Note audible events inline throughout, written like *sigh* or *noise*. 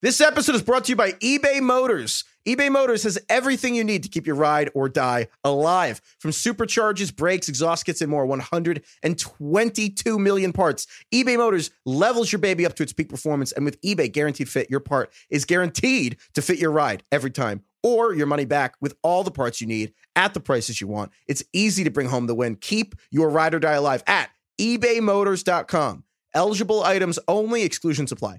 This episode is brought to you by eBay Motors. eBay Motors has everything you need to keep your ride or die alive. From supercharges, brakes, exhaust kits, and more. 122 million parts. eBay Motors levels your baby up to its peak performance, and with eBay Guaranteed Fit, your part is guaranteed to fit your ride every time, or your money back with all the parts you need at the prices you want. It's easy to bring home the win. Keep your ride or die alive at ebaymotors.com. Eligible items only, exclusions apply.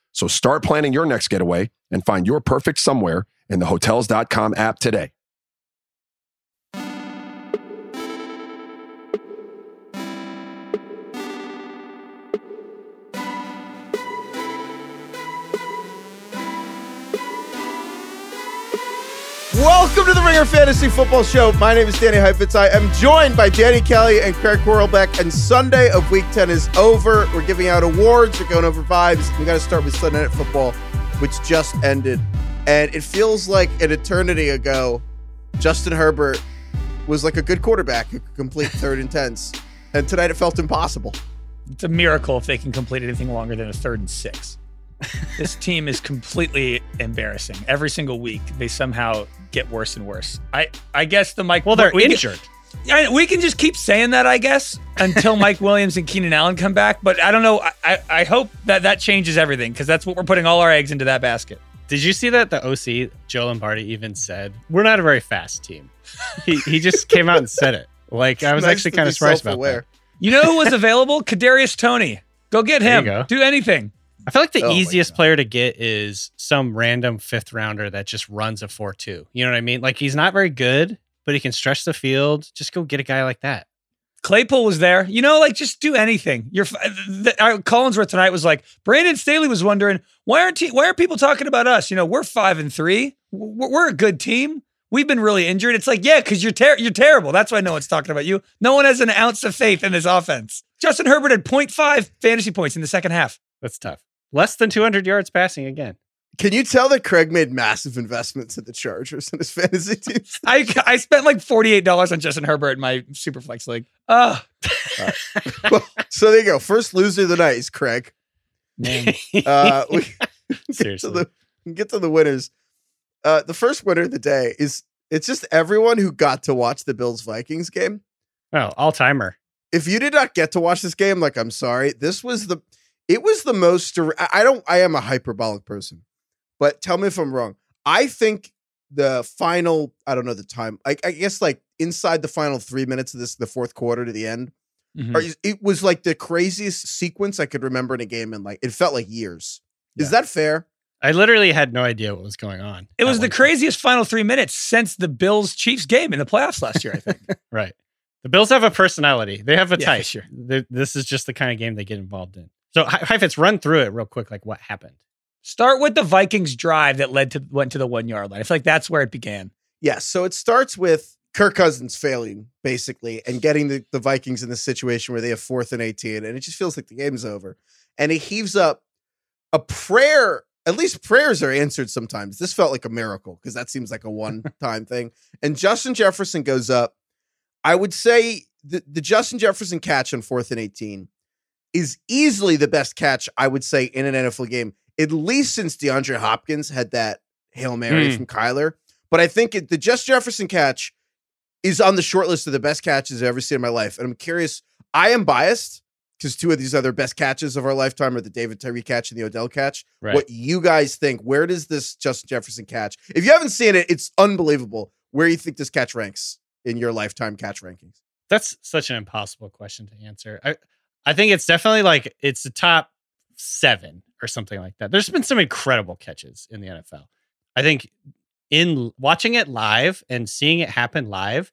So start planning your next getaway and find your perfect somewhere in the hotels.com app today. Welcome to the Ringer Fantasy Football Show. My name is Danny Heifetz. I am joined by Danny Kelly and Craig Horlbeck. And Sunday of Week 10 is over. We're giving out awards. We're going over vibes. We got to start with Sunday Night Football, which just ended. And it feels like an eternity ago, Justin Herbert was like a good quarterback who could complete third and tens. And tonight it felt impossible. It's a miracle if they can complete anything longer than a third and six. This team is completely embarrassing. Every single week, they somehow get worse and worse. I, I guess the Mike. Well, they're we injured. Can, I, we can just keep saying that, I guess, until Mike *laughs* Williams and Keenan Allen come back. But I don't know. I, I, I hope that that changes everything because that's what we're putting all our eggs into that basket. Did you see that the OC Joe Lombardi even said we're not a very fast team? he he just came out and said it. Like I was Nice actually kind of surprised about self-aware. that. You know who was available? Kadarius Toney. Go get There him. you go. Do anything. I feel like the Oh easiest player to get is some random fifth rounder that just runs a four two. You know what I mean? Like he's not very good, but he can stretch the field. Just go get a guy like that. Claypool was there. You know, like just do anything. You're f- the, our Collinsworth tonight was like Brandon Staley was wondering why aren't he, why are people talking about us? You know, we're five and three. We're, we're a good team. We've been really injured. It's like yeah, because you're ter- you're terrible. That's why no one's talking about you. No one has an ounce of faith in this offense. Justin Herbert had 0.5 fantasy points in the second half. That's tough. Less than 200 yards passing again. Can you tell that Craig made massive investments in the Chargers in his *laughs* fantasy teams? I I spent like forty eight dollars on Justin Herbert in my Superflex league. Uh well, so there you go. First loser of the night is Craig. man. Uh, we get *laughs* Seriously. to the get to the winners. Uh, the first winner of the day is it's just everyone who got to watch the Bills Vikings game. Oh, all timer. If you did not get to watch this game, like I'm sorry, this was the it was the most. I I don't. I am a hyperbolic person, but tell me if I'm wrong. I think the final. I don't know the time. I, I guess like inside the final three minutes of this, the fourth quarter to the end. Mhm. Or it was like the craziest sequence I could remember in a game, and like it felt like years. Is that fair? I literally had no idea what was going on. It was the one point. craziest final three minutes since the Bills Chiefs game in the playoffs last year, I think. *laughs* Right. The Bills have a personality. They have a Yeah, type. sure. They're- This is just the kind of game they get involved in. So, Hi- Heifetz, run through it real quick. Like what happened? Start with the Vikings drive that led to went to the one yard line. I feel like that's where it began. Yes. So it starts with Kirk Cousins failing, basically, and getting the, the Vikings in the situation where they have fourth and 18, and it just feels like the game's over. And he heaves up a prayer. At least prayers are answered sometimes. This felt like a miracle because that seems like a one *laughs* time thing. And Justin Jefferson goes up. I would say the, the Justin Jefferson catch on fourth and 18 is easily the best catch, I would say, in an NFL game, at least since DeAndre Hopkins had that Hail Mary Hmm. from Kyler. But I think it, the Just Jefferson catch is on the short list of the best catches I've ever seen in my life. And I'm curious, I am biased because two of these other best catches of our lifetime are the David Tyree catch and the Odell catch. Right. What you guys think? Where does this Justin Jefferson catch? If you haven't seen it, it's unbelievable. Where you think this catch ranks in your lifetime catch rankings? That's such an impossible question to answer. I I think it's definitely like it's the top seven or something like that. There's been some incredible catches in the NFL. I think in watching it live and seeing it happen live,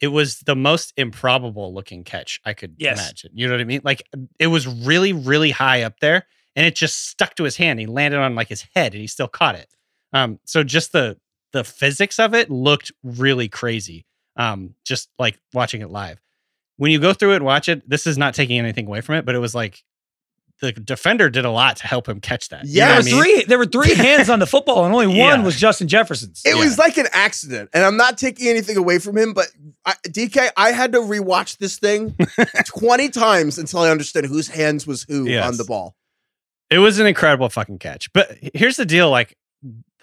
it was the most improbable looking catch I could Yes. imagine. You know what I mean? Like it was really, really high up there and it just stuck to his hand. He landed on like his head and he still caught it. Um, so just the the physics of it looked really crazy. Um, just like watching it live. When you go through it and watch it, this is not taking anything away from it, but it was like the defender did a lot to help him catch that. You know Yeah, There were I mean? three. There were three *laughs* hands on the football, and only one Yeah. was Justin Jefferson's. It Yeah. was like an accident, and I'm not taking anything away from him, but I, DK, I had to rewatch this thing *laughs* 20 times until I understood whose hands was who Yes. on the ball. It was an incredible fucking catch. But here's the deal, like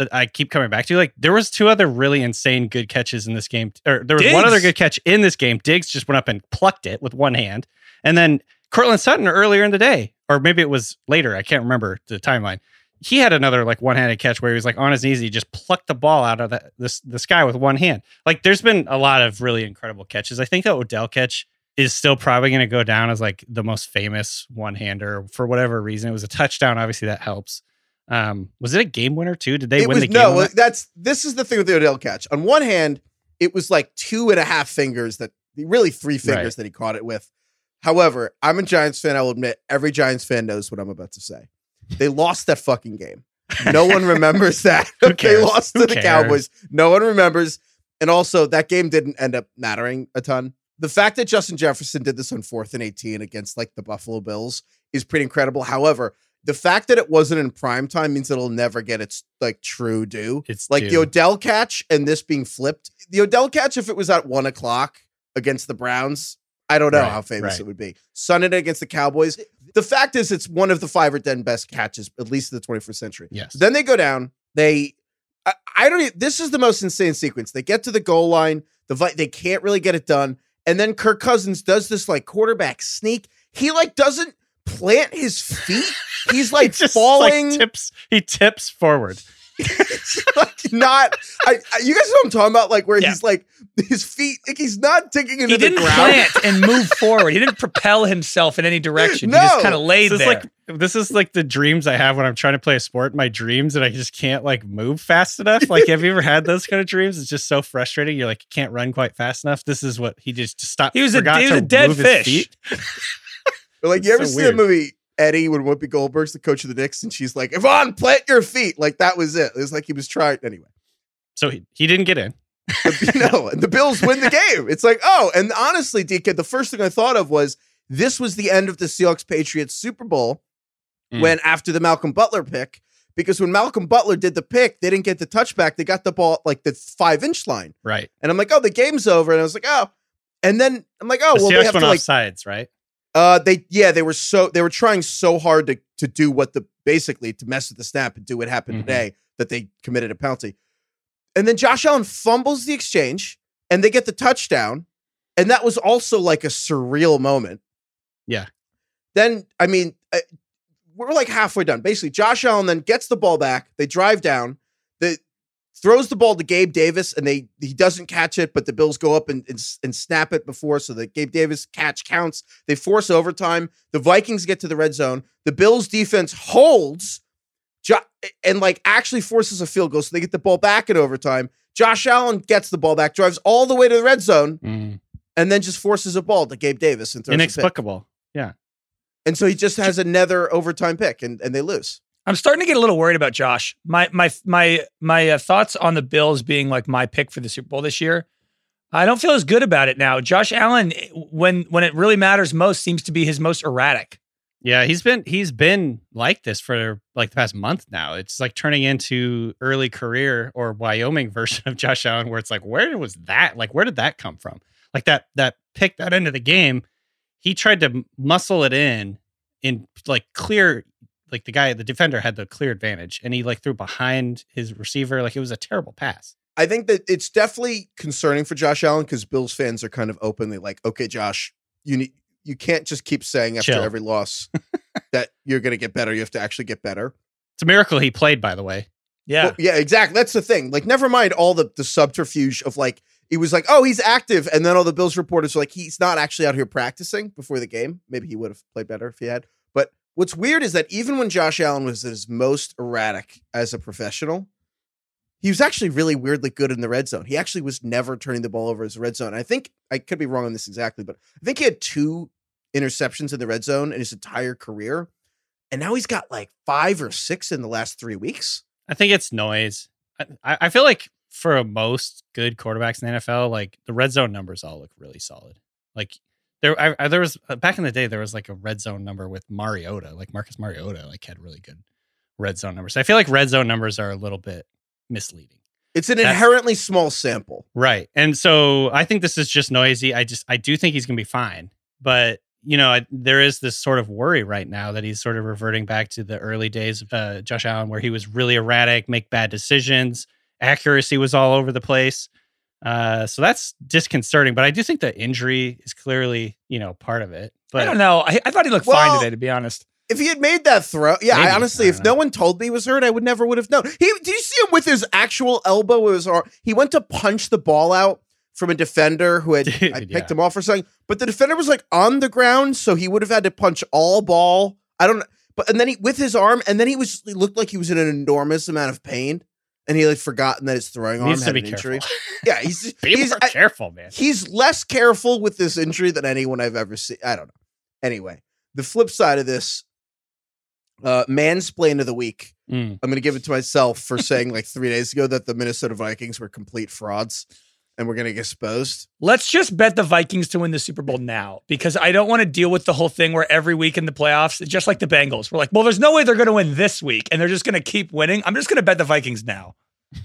that I keep coming back to. Like there was two other really insane good catches in this game. Or there was one other good catch in this game. Diggs just went up and plucked it with one hand. And then Courtland Sutton earlier in the day, or maybe it was later, I can't remember the timeline. He had another like one-handed catch where he was like on his knees, he just plucked the ball out of the this the sky with one hand. Like there's been a lot of really incredible catches. I think the Odell catch is still probably going to go down as like the most famous one-hander for whatever reason. It was a touchdown, obviously that helps. Um, was it a game winner too? Did they it win was the game? no, that? that's this is the thing with the Odell catch. On one hand, it was like two and a half fingers that really three fingers Right. that he caught it with. However, I'm a Giants fan. I will admit every Giants fan knows what I'm about to say. They lost that fucking game. No *laughs* one remembers that. *laughs* They lost to Who the cares? Cowboys. No one remembers. And also, that game didn't end up mattering a ton. The fact that Justin Jefferson did this on fourth and 18 against like the Buffalo Bills is pretty incredible. However, the fact that it wasn't in prime time means it'll never get its like true due. It's Like the. Odell catch and this being flipped. The Odell catch, if it was at one o'clock against the Browns, I don't know Right, how famous right. it would be. Sunday against the Cowboys. The fact is, it's one of the five or ten best catches, at least in the 21st century. Yes. Then they go down. They, I, I don't. e- This is the most insane sequence. They get to the goal line. The they can't really get it done, and then Kirk Cousins does this like quarterback sneak. He like doesn't plant his feet. He's *laughs* like Just, falling. Like, tips. He tips forward. *laughs* Like not. I, I. You guys know what I'm talking about? Like where Yeah. he's like his feet. Like he's not digging into He the didn't ground. plant and *laughs* move forward. He didn't propel himself in any direction. he just kind of laid This is there. like this is like the dreams I have when I'm trying to play a sport. My dreams and I just can't like move fast enough. Like, have you ever had those kind of dreams? It's just so frustrating. You're like you can't run quite fast enough. This is what he just stopped. He was a- he was a dead fish. But, like you ever so see the movie Eddie when Whoopi Goldberg's the coach of the Knicks and she's like, "Yvonne, plant your feet." Like that was it. It was like he was trying anyway. So he, he didn't get in. *laughs* You know, and the Bills win the game. It's like, oh, and honestly, DK, the first thing I thought of was this was the end of the Seahawks Patriots Super Bowl Mm. when after the Malcolm Butler pick, because when Malcolm Butler did the pick, they didn't get the touchback. They got the ball like the five inch line. Right. And I'm like, oh, the game's over. And I was like, oh. And then I'm like, oh, the well, they have to like sides, right? Uh, they yeah, they were so they were trying so hard to to do what the basically to mess with the snap and do what happened Mhm. today that they committed a penalty. And then Josh Allen fumbles the exchange, and they get the touchdown, and that was also like a surreal moment. Yeah. Then I mean, uh, we're like halfway done. Basically, Josh Allen then gets the ball back. They drive down. The throws the ball to Gabe Davis, and they he doesn't catch it, but the Bills go up and and, and snap it before, so the Gabe Davis catch counts. They force overtime. The Vikings get to the red zone. The Bills defense holds, and like actually forces a field goal, so they get the ball back in overtime. Josh Allen gets the ball back, drives all the way to the red zone, Mm. and then just forces a ball to Gabe Davis and throws. Inexplicable. Yeah. And so he just has another overtime pick, and, and they lose. I'm starting to get a little worried about Josh. My my my my uh, thoughts on the Bills being like my pick for the Super Bowl this year. I don't feel as good about it now. Josh Allen, when when it really matters most, seems to be his most erratic. Yeah, he's been he's been like this for like the past month now. It's like turning into early career or Wyoming *laughs* version of Josh Allen, where it's like, where was that? Like, where did that come from? Like that that pick that end of the game, he tried to muscle it in in like clear, like the guy, the defender had the clear advantage, and he like threw behind his receiver. Like it was a terrible pass. I think that it's definitely concerning for Josh Allen because Bills fans are kind of openly like, okay, Josh, you need you can't just keep saying after Chill. every loss *laughs* that you're going to get better. You have to actually get better. It's a miracle he played, by the way. Yeah. Well, yeah, exactly. That's the thing. Like, never mind all the the subterfuge of like it was like, oh, he's active, and then all the Bills reporters were like, he's not actually out here practicing before the game. Maybe he would have played better if he had. What's weird is that even when Josh Allen was his most erratic as a professional, he was actually really weirdly good in the red zone. He actually was never turning the ball over as red zone. I think I could be wrong on this exactly, but I think he had two interceptions in the red zone in his entire career. And now he's got like five or six in the last three weeks. I think it's noise. I I feel like for most good quarterbacks in the NFL, like the red zone numbers all look really solid. Like there, I, I, there was uh, back in the day, there was like a red zone number with Mariota, like Marcus Mariota, like had really good red zone numbers. I feel like red zone numbers are a little bit misleading. It's an That's- inherently small sample. Right. And so I think this is just noisy. I just I do think he's going to be fine. But, you know, I, there is this sort of worry right now that he's sort of reverting back to the early days of uh, Josh Allen where he was really erratic, make bad decisions, accuracy was all over the place. Uh, so that's disconcerting, but I do think the injury is clearly, you know, part of it. But I don't know. I, I thought he looked Well- fine today, to be honest. If he had made that throw, yeah, Maybe. I honestly, I if don't no one told me he was hurt, I would never would have known. He did you see him with his actual elbow with his arm? He went to punch the ball out from a defender who had *laughs* Dude, I picked yeah. him off or something, but the defender was like on the ground, so he would have had to punch all ball. I don't know, but and then he with his arm, and then he was he looked like he was in an enormous amount of pain, and he had forgotten that his throwing arm had an careful. injury. *laughs* Yeah, he's People he's are I- careful, man. he's less careful with this injury than anyone I've ever seen. I don't know. Anyway, the flip side of this, uh, mansplain of the week. Mm. I'm going to give it to myself for saying like three days ago that the Minnesota Vikings were complete frauds and we're going to get exposed. Let's just bet the Vikings to win the Super Bowl now because I don't want to deal with the whole thing where every week in the playoffs, just like the Bengals, we're like, well, there's no way they're going to win this week and they're just going to keep winning. I'm just going to bet the Vikings now. *laughs*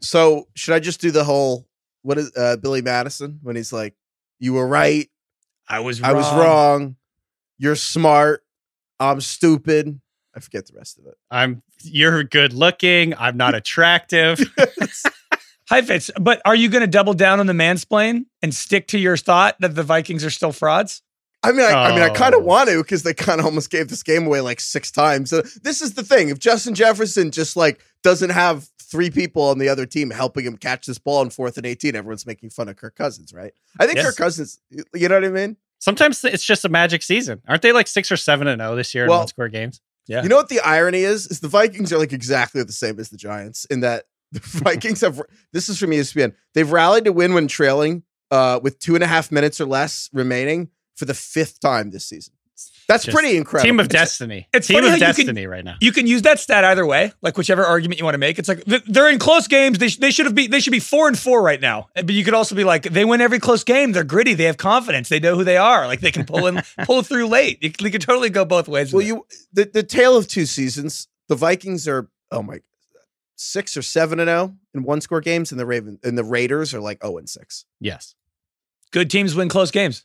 So should I just do the whole what is uh, Billy Madison when he's like, "You were right, I was I was wrong, you're smart, I'm stupid." I forget the rest of it. I'm you're good looking. I'm not *laughs* attractive. Heifetz. But are you going to double down on the mansplain and stick to your thought that the Vikings are still frauds? I mean, I, I mean, I kind Oh. of want to because they kind of almost gave this game away like six times. So this is the thing: if Justin Jefferson just like doesn't have three people on the other team helping him catch this ball in fourth and eighteen, everyone's making fun of Kirk Cousins, right? I think Yes. Kirk Cousins, you know what I mean? Sometimes it's just a magic season. Aren't they like six or seven and zero this year Well- in one score games? Yeah. You know what the irony is? Is the Vikings are like exactly the same as the Giants in that the Vikings have. This is from ESPN. They've rallied to win when trailing uh, with two and a half minutes or less remaining for the fifth time this season. That's Just pretty incredible. Team of destiny. it's Team funny of how you can- destiny right now. You can use that stat either way, like whichever argument you want to make. It's like they're in close games. They, sh- they should have be they should be four and four right now. But you could also be like they win every close game. They're gritty. They have confidence. They know who they are. Like they can pull in *laughs* pull through late. You, you could totally go both ways. Well, you the the tale of two seasons. The Vikings are oh my six or seven and zero in one score games, and the Raven and the Raiders are like zero and six. Yes. good teams win close games.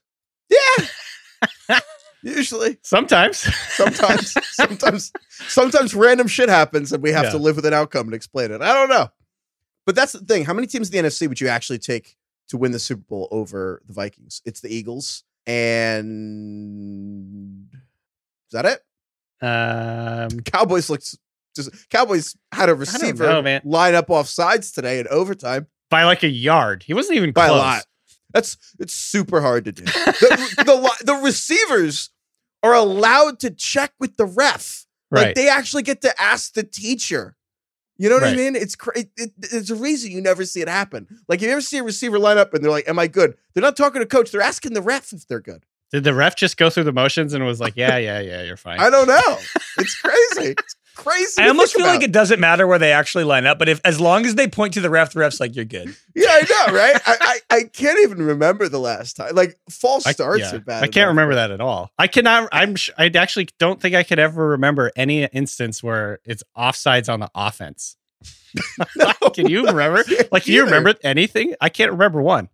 Yeah, *laughs* usually. Sometimes. Sometimes, *laughs* sometimes, sometimes random shit happens, and we have Yeah. to live with an outcome and explain it. I don't know, but that's the thing. How many teams in the NFC would you actually take to win the Super Bowl over the Vikings? It's the Eagles, and is that it? um, Cowboys looked just Cowboys had a receiver know, man. line up off sides today in overtime by like a yard. He wasn't even by close. a lot. That's it's super hard to do. *laughs* The, the, the receivers are allowed to check with the ref. Like Right. they actually get to ask the teacher. You know what I mean? It's cra- it, it, there's a reason you never see it happen. Like you ever see a receiver line up and they're like, "Am I good?" They're not talking to coach. They're asking the ref if they're good. Did the ref just go through the motions and was like, "Yeah, yeah, yeah, you're fine." I don't know. *laughs* It's crazy. It's crazy. I almost think feel like it doesn't matter where they actually line up, but if as long as they point to the ref, the ref's like you're good. Yeah, I know, right? I, I I can't even remember the last time. Like false I, starts yeah, are bad. I can't enough. remember that at all. I cannot. I'm. sh- I actually don't think I could ever remember any instance where it's offsides on the offense. *laughs* *laughs* Can you remember? Like, do you remember anything? I can't remember one.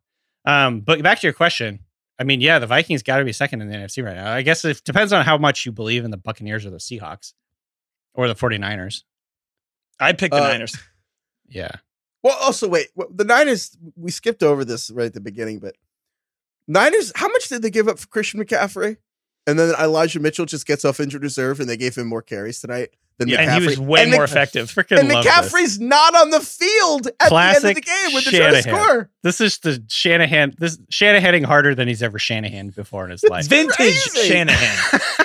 Um, but back to your question. I mean, yeah, the Vikings got to be second in the NFC right now. I guess it depends on how much you believe in the Buccaneers or the Seahawks or the 49ers. I picked the Uh, Niners. *laughs* Yeah. Well, also wait, well, the Niners. We skipped over this right at the beginning, but Niners, how much did they give up for Christian McCaffrey? And then Elijah Mitchell just gets off injured reserve and they gave him more carries tonight than Yeah, McCaffrey. and he was way And more Mc- effective. Freaking And love this. McCaffrey's not on the field at Classic the end of the game when they're trying to score. This is the Shanahan. This Shanahaning harder than he's ever Shanahan before in his life. Vintage crazy. Shanahan. *laughs*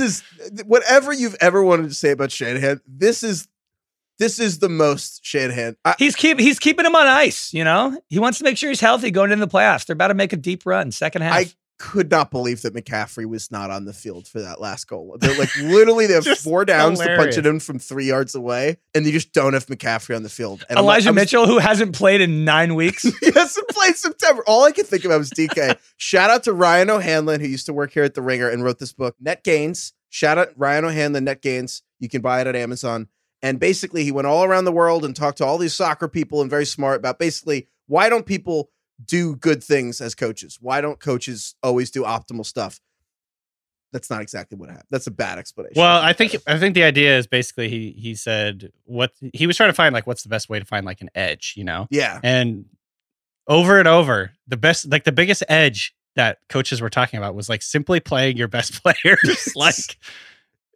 This is whatever you've ever wanted to say about Shanahan. This is this is the most Shanahan. I, He's keep he's keeping him on ice. You know, he wants to make sure he's healthy going into the playoffs. They're about to make a deep run, second half. I could not believe that McCaffrey was not on the field for that last goal. They're like literally they have *laughs* four downs to punch hilarious. it in from three yards away, and they just don't have McCaffrey on the field. And I'm like- Elijah Mitchell, who hasn't played in nine weeks. *laughs* he hasn't played September. All I could think about was DK. Shout out to Ryan O'Hanlon, who used to work here at The Ringer and wrote this book, Net Gains. Shout out Ryan O'Hanlon, Net Gains. You can buy it at Amazon. And basically, he went all around the world and talked to all these soccer people and very smart about basically why don't people do good things as coaches? Why don't coaches always do optimal stuff? That's not exactly what happened. That's a bad explanation. Well, I think I think the idea is basically he he said what he was trying to find like what's the best way to find like an edge, you know, yeah. and over and over the best like the biggest edge that coaches were talking about was like simply playing your best *laughs* players. *laughs* like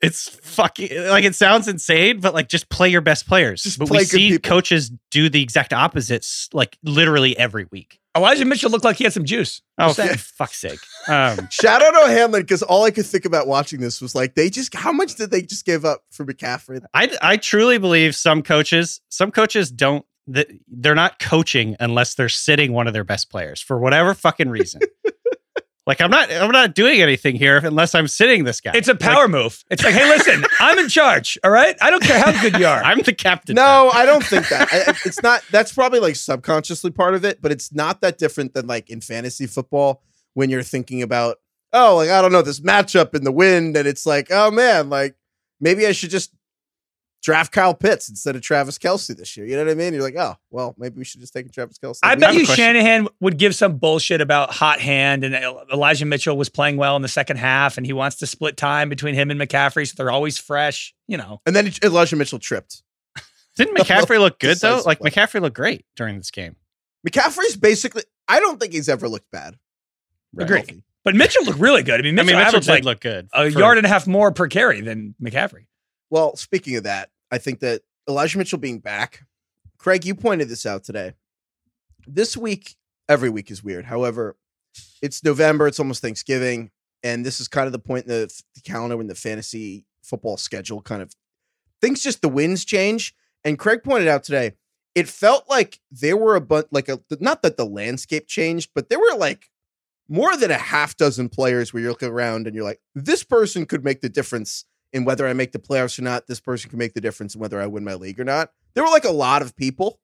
it's fucking like it sounds insane, but like just play your best players. Just but we see people. coaches do the exact opposites like literally every week. Elijah Mitchell looked like he had some juice. Oh, Just saying. for *laughs* fuck's sake! Um, *laughs* Shout out O'Hanlon because all I could think about watching this was like they just how much did they just give up for McCaffrey? I I truly believe some coaches some coaches don't that they're not coaching unless they're sitting one of their best players for whatever fucking reason. *laughs* like I'm not I'm not doing anything here unless I'm sitting this guy. It's a power move. It's like, hey, listen, *laughs* I'm in charge. All right, I don't care how good you are. I'm the captain. No, I don't think that. I, I- it's not. That's probably like subconsciously part of it, but it's not that different than like in fantasy football when you're thinking about oh, like I don't know this matchup in the wind, and it's like oh man, like maybe I should just draft Kyle Pitts instead of Travis Kelce this year. You know what I mean? You're like oh well, maybe we should just take Travis Kelce. I We bet you. Shanahan would give some bullshit about hot hand and Elijah Mitchell was playing well in the second half and he wants to split time between him and McCaffrey so they're always fresh. You know, And then Elijah Mitchell tripped. Didn't *laughs* McCaffrey look good though? Like play. McCaffrey looked great during this game. McCaffrey's basically. I don't think he's ever looked bad. Agree. Healthy. but Mitchell looked really good. I mean, I Mitchell, mean, Mitchell did like look good. a for- yard and a half more per carry than McCaffrey. Well, speaking of that, I think that Elijah Mitchell being back, Craig, you pointed this out today. This week, every week is weird. However, it's November, it's almost Thanksgiving, and this is kind of the point in the, the calendar when the fantasy football schedule kind of things just the winds change. And Craig pointed out today, it felt like there were a bunch, like a not that the landscape changed, but there were like more than a half dozen players where you're looking around and you're like, this person could make the difference in whether I make the playoffs or not. This person can make the difference in whether I win my league or not. There were like a lot of people.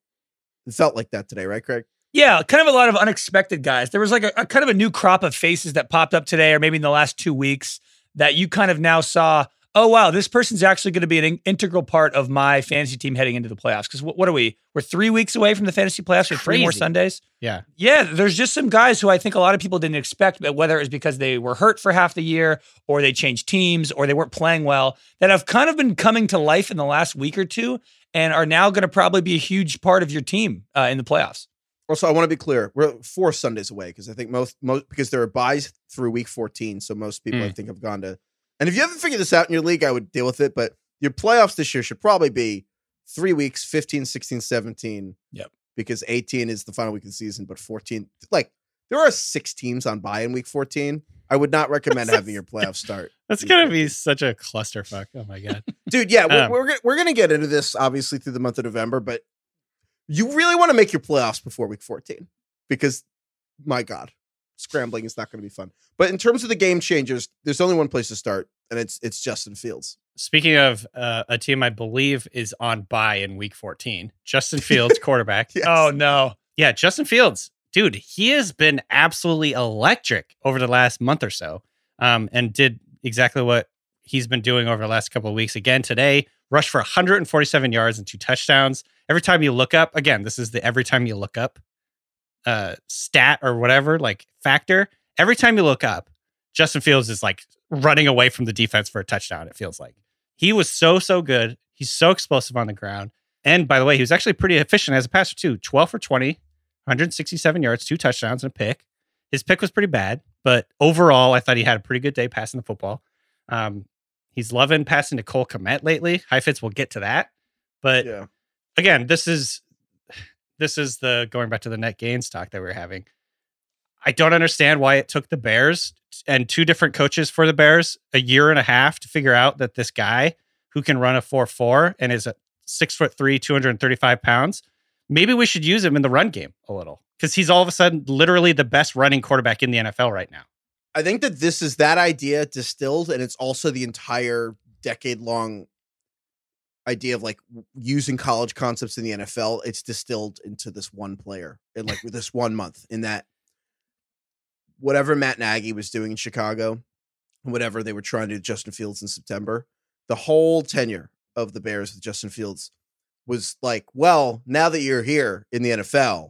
It felt like that today, right, Craig? Yeah, kind of a lot of unexpected guys. There was like a, a kind of a new crop of faces that popped up today, or maybe in the last two weeks, that you kind of now saw. Oh wow, this person's actually going to be an in- integral part of my fantasy team heading into the playoffs. Because what, what are we? We're three weeks away from the fantasy playoffs. We have three more Sundays. Yeah. Yeah, there's just some guys who I think a lot of people didn't expect, but whether it was because they were hurt for half the year, or they changed teams, or they weren't playing well, that have kind of been coming to life in the last week or two, and are now going to probably be a huge part of your team uh, in the playoffs. Also, I want to be clear. We're four Sundays away because I think most most because there are buys through week 14. So most people I Mm. think have gone to. And if you haven't figured this out in your league, I would deal with it. But your playoffs this year should probably be three weeks 15, 16, 17. Yep. Because 18 is the final week of the season, but 14, like there are six teams on buy in week 14. I would not recommend having your playoffs start. *laughs* That's gonna be such a clusterfuck. Oh my god. *laughs* dude. Yeah, we're Um, we're, we're gonna get into this obviously through the month of November, but you really want to make your playoffs before week 14 because my God, scrambling is not going to be fun. But in terms of the game changers, there's only one place to start, and it's it's Justin Fields. Speaking of uh, a team I believe is on bye in week 14, Justin Fields, *laughs* quarterback. Yes. Oh no. Yeah, Justin Fields, dude, he has been absolutely electric over the last month or so, um, and did exactly what he's been doing over the last couple of weeks. Again today, rushed for 147 yards and two touchdowns. Every time you look up, again, this is the every time you look up uh, stat or whatever like factor. Every time you look up, Justin Fields is like running away from the defense for a touchdown. It feels like he was so so good. He's so explosive on the ground. And by the way, he was actually pretty efficient as a passer too. 12 for 20, 167 yards, two touchdowns, and a pick. His pick was pretty bad, but overall, I thought he had a pretty good day passing the football. Um, he's loving passing to Cole Kmet lately. Heifetz, we'll get to that, but Yeah. again, this is this is the going back to the net gains talk that we are having. I don't understand why it took the Bears and two different coaches for the Bears a year and a half to figure out that this guy who can run a 4 4 and is a six foot three, 235 pounds, maybe we should use him in the run game a little because he's all of a sudden literally the best running quarterback in the NFL right now. I think that this is that idea distilled, and it's also the entire decade long idea of like using college concepts in the NFL. It's distilled into this one player in like *laughs* this one month. In that, whatever Matt Nagy was doing in Chicago, whatever they were trying to do to Justin Fields in September, the whole tenure of the Bears with Justin Fields was like, well, now that you're here in the NFL,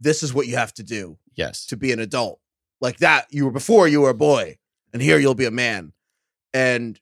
this is what you have to do Yes. to be an adult. Like that, you were before you were a boy, and here you'll be a man. And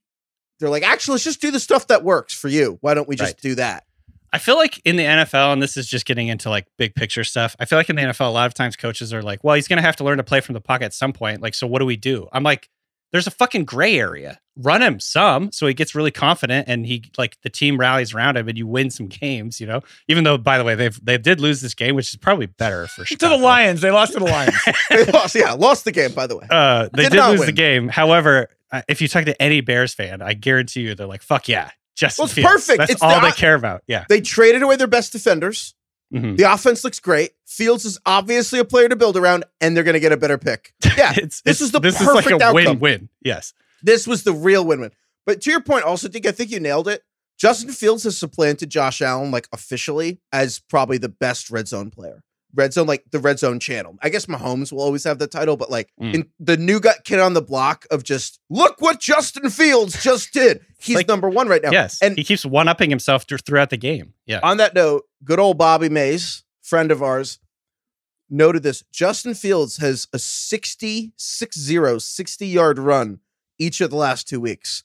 they're like, actually, let's just do the stuff that works for you. Why don't we just Right. do that? I feel like in the NFL, and this is just getting into like big picture stuff. I feel like in the NFL, a lot of times coaches are like, well, he's going to have to learn to play from the pocket at some point. Like, so what do we do? I'm like, there's a fucking gray area. Run him some so he gets really confident and he like the team rallies around him and you win some *laughs* games, you know? Even though, by the way, they've they did lose this game, which is probably better for sure. To the Lions. They lost to the Lions. *laughs* They lost, yeah, lost the game, by the way. Uh, they Did did, not lose the game. However, uh, if you talk to any Bears fan, I guarantee you they're like, fuck yeah. Justin Well, it's Fields. perfect. That's It's all the- they care about. Yeah. They traded away their best defenders. Mhm. The offense looks great. Fields is obviously a player to build around, and they're going to get a better pick. *laughs* Yeah, it's, this it's- is the this is like perfect a outcome. win-win. Yes. this was the real win-win. But to your point, also, Dick, I think you nailed it. Justin Fields has supplanted Josh Allen like officially as probably the best red zone player. Red zone, like the red zone channel. I guess Mahomes will always have the title, but like Mm. in the new gut kid on the block of just look what Justin Fields just did. He's Like- number one right now. Yes. And he keeps one-upping himself thr- throughout the game. Yeah. on that note, good old Bobby Mays, friend of ours, noted this. Justin Fields has a 60, 60, 60 yard run each of the last two weeks.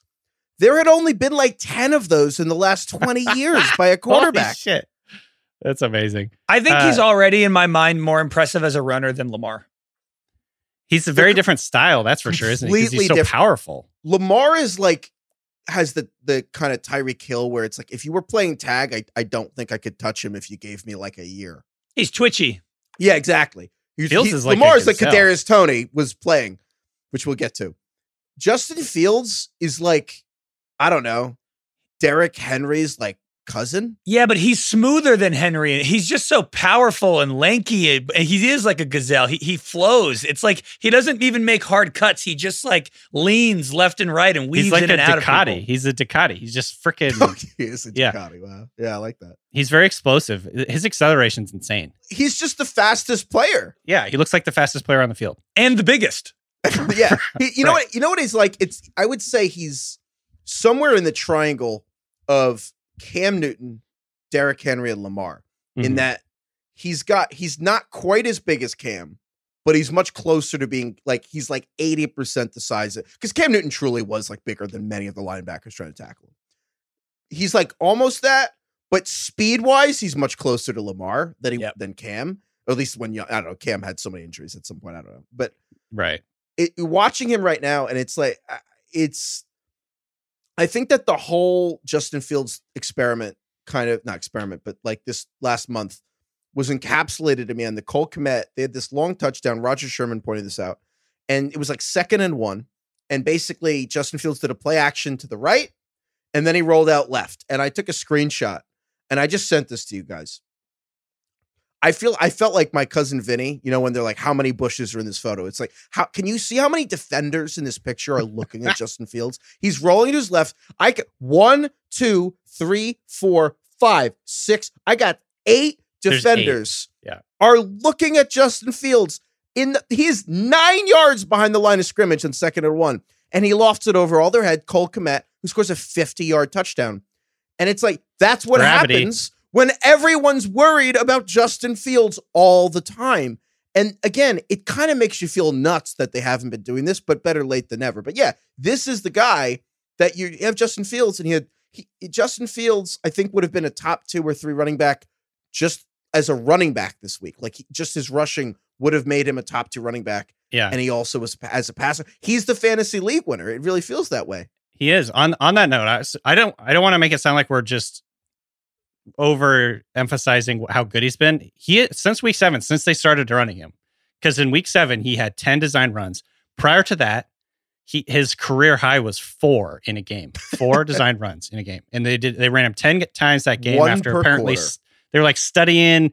There had only been like 10 of those in the last 20 years by a *laughs* quarterback. shit. That's amazing. I think he's Uh, already in my mind more impressive as a runner than Lamar. He's a very different style, that's for sure, isn't he? Because he's so different. powerful. Lamar is like, has the the kind of Tyreek Hill where it's like, if you were playing tag, I, I don't think I could touch him if you gave me like a year. He's twitchy. Yeah, exactly. He's, Fields he- is like a Lamar's like gazelle. Kadarius Toney was playing, which we'll get to. Justin Fields is like, I don't know, Derrick Henry's like cousin. Yeah, but he's smoother than Henry. He's just so powerful and lanky. and He is like a gazelle. He he flows. It's like he doesn't even make hard cuts. He just like leans left and right and weaves He's like in a and out of Ducati. people. He's a Ducati. He's just freaking. *laughs* he is a Yeah. Ducati. Wow. Yeah, I like that. he's very explosive. His acceleration's insane. He's just the fastest player. Yeah, he looks like the fastest player on the field. and the biggest. *laughs* yeah. *laughs* He- you know Right. what? You know what he's like? It's I would say he's somewhere in the triangle of Cam Newton, Derrick Henry, and Lamar. in Mhm. that he's got he's not quite as big as Cam, but he's much closer to being like he's like 80% the size of because Cam Newton truly was like bigger than many of the linebackers trying to tackle him. He's like almost that, but speed wise, he's much closer to Lamar than he Yep. than Cam. Or at least when you, I don't know, Cam had so many injuries at some point. I don't know, but right. it, watching him right now, and it's like it's. I think that the whole Justin Fields experiment, kind of not experiment, but like this last month, was encapsulated to me on the Cole Kmet. They had this long touchdown. Roger Sherman pointed this out, and it was like second and one, and basically Justin Fields did a play action to the right, and then he rolled out left, and I took a screenshot, and I just sent this to you guys. I feel I felt like my cousin Vinny, you know, when they're like, how many bushes are in this photo? It's like, how can you see how many defenders in this picture are looking at *laughs* Justin Fields? He's rolling to his left. I can one, two, three, four, five, six. I got eight There's eight. defenders Yeah. are looking at Justin Fields. In the, he's nine yards behind the line of scrimmage on second and one. And he lofts it over all their head, Cole Kmet, who scores a 50-yard touchdown. And it's like, that's what Gravity. happens when everyone's worried about Justin Fields all the time. And again, it kind of makes you feel nuts that they haven't been doing this, but better late than never. But yeah, this is the guy that you have Justin Fields, and he had he, Justin Fields, I think, would have been a top two or three running back just as a running back this week. Like he, just his rushing would have made him a top two running back, Yeah, and he also was as a passer. He's the fantasy league winner. It really feels that way. he is. On on that note, I, I don't I don't want to make it sound like we're just over emphasizing how good he's been. He since week seven, since they started running him, because in week seven he had ten design runs. Prior to that, he his career high was four in a game, four *laughs* design runs in a game, and they did they ran him ten times that game One after apparently quarter. they were like studying.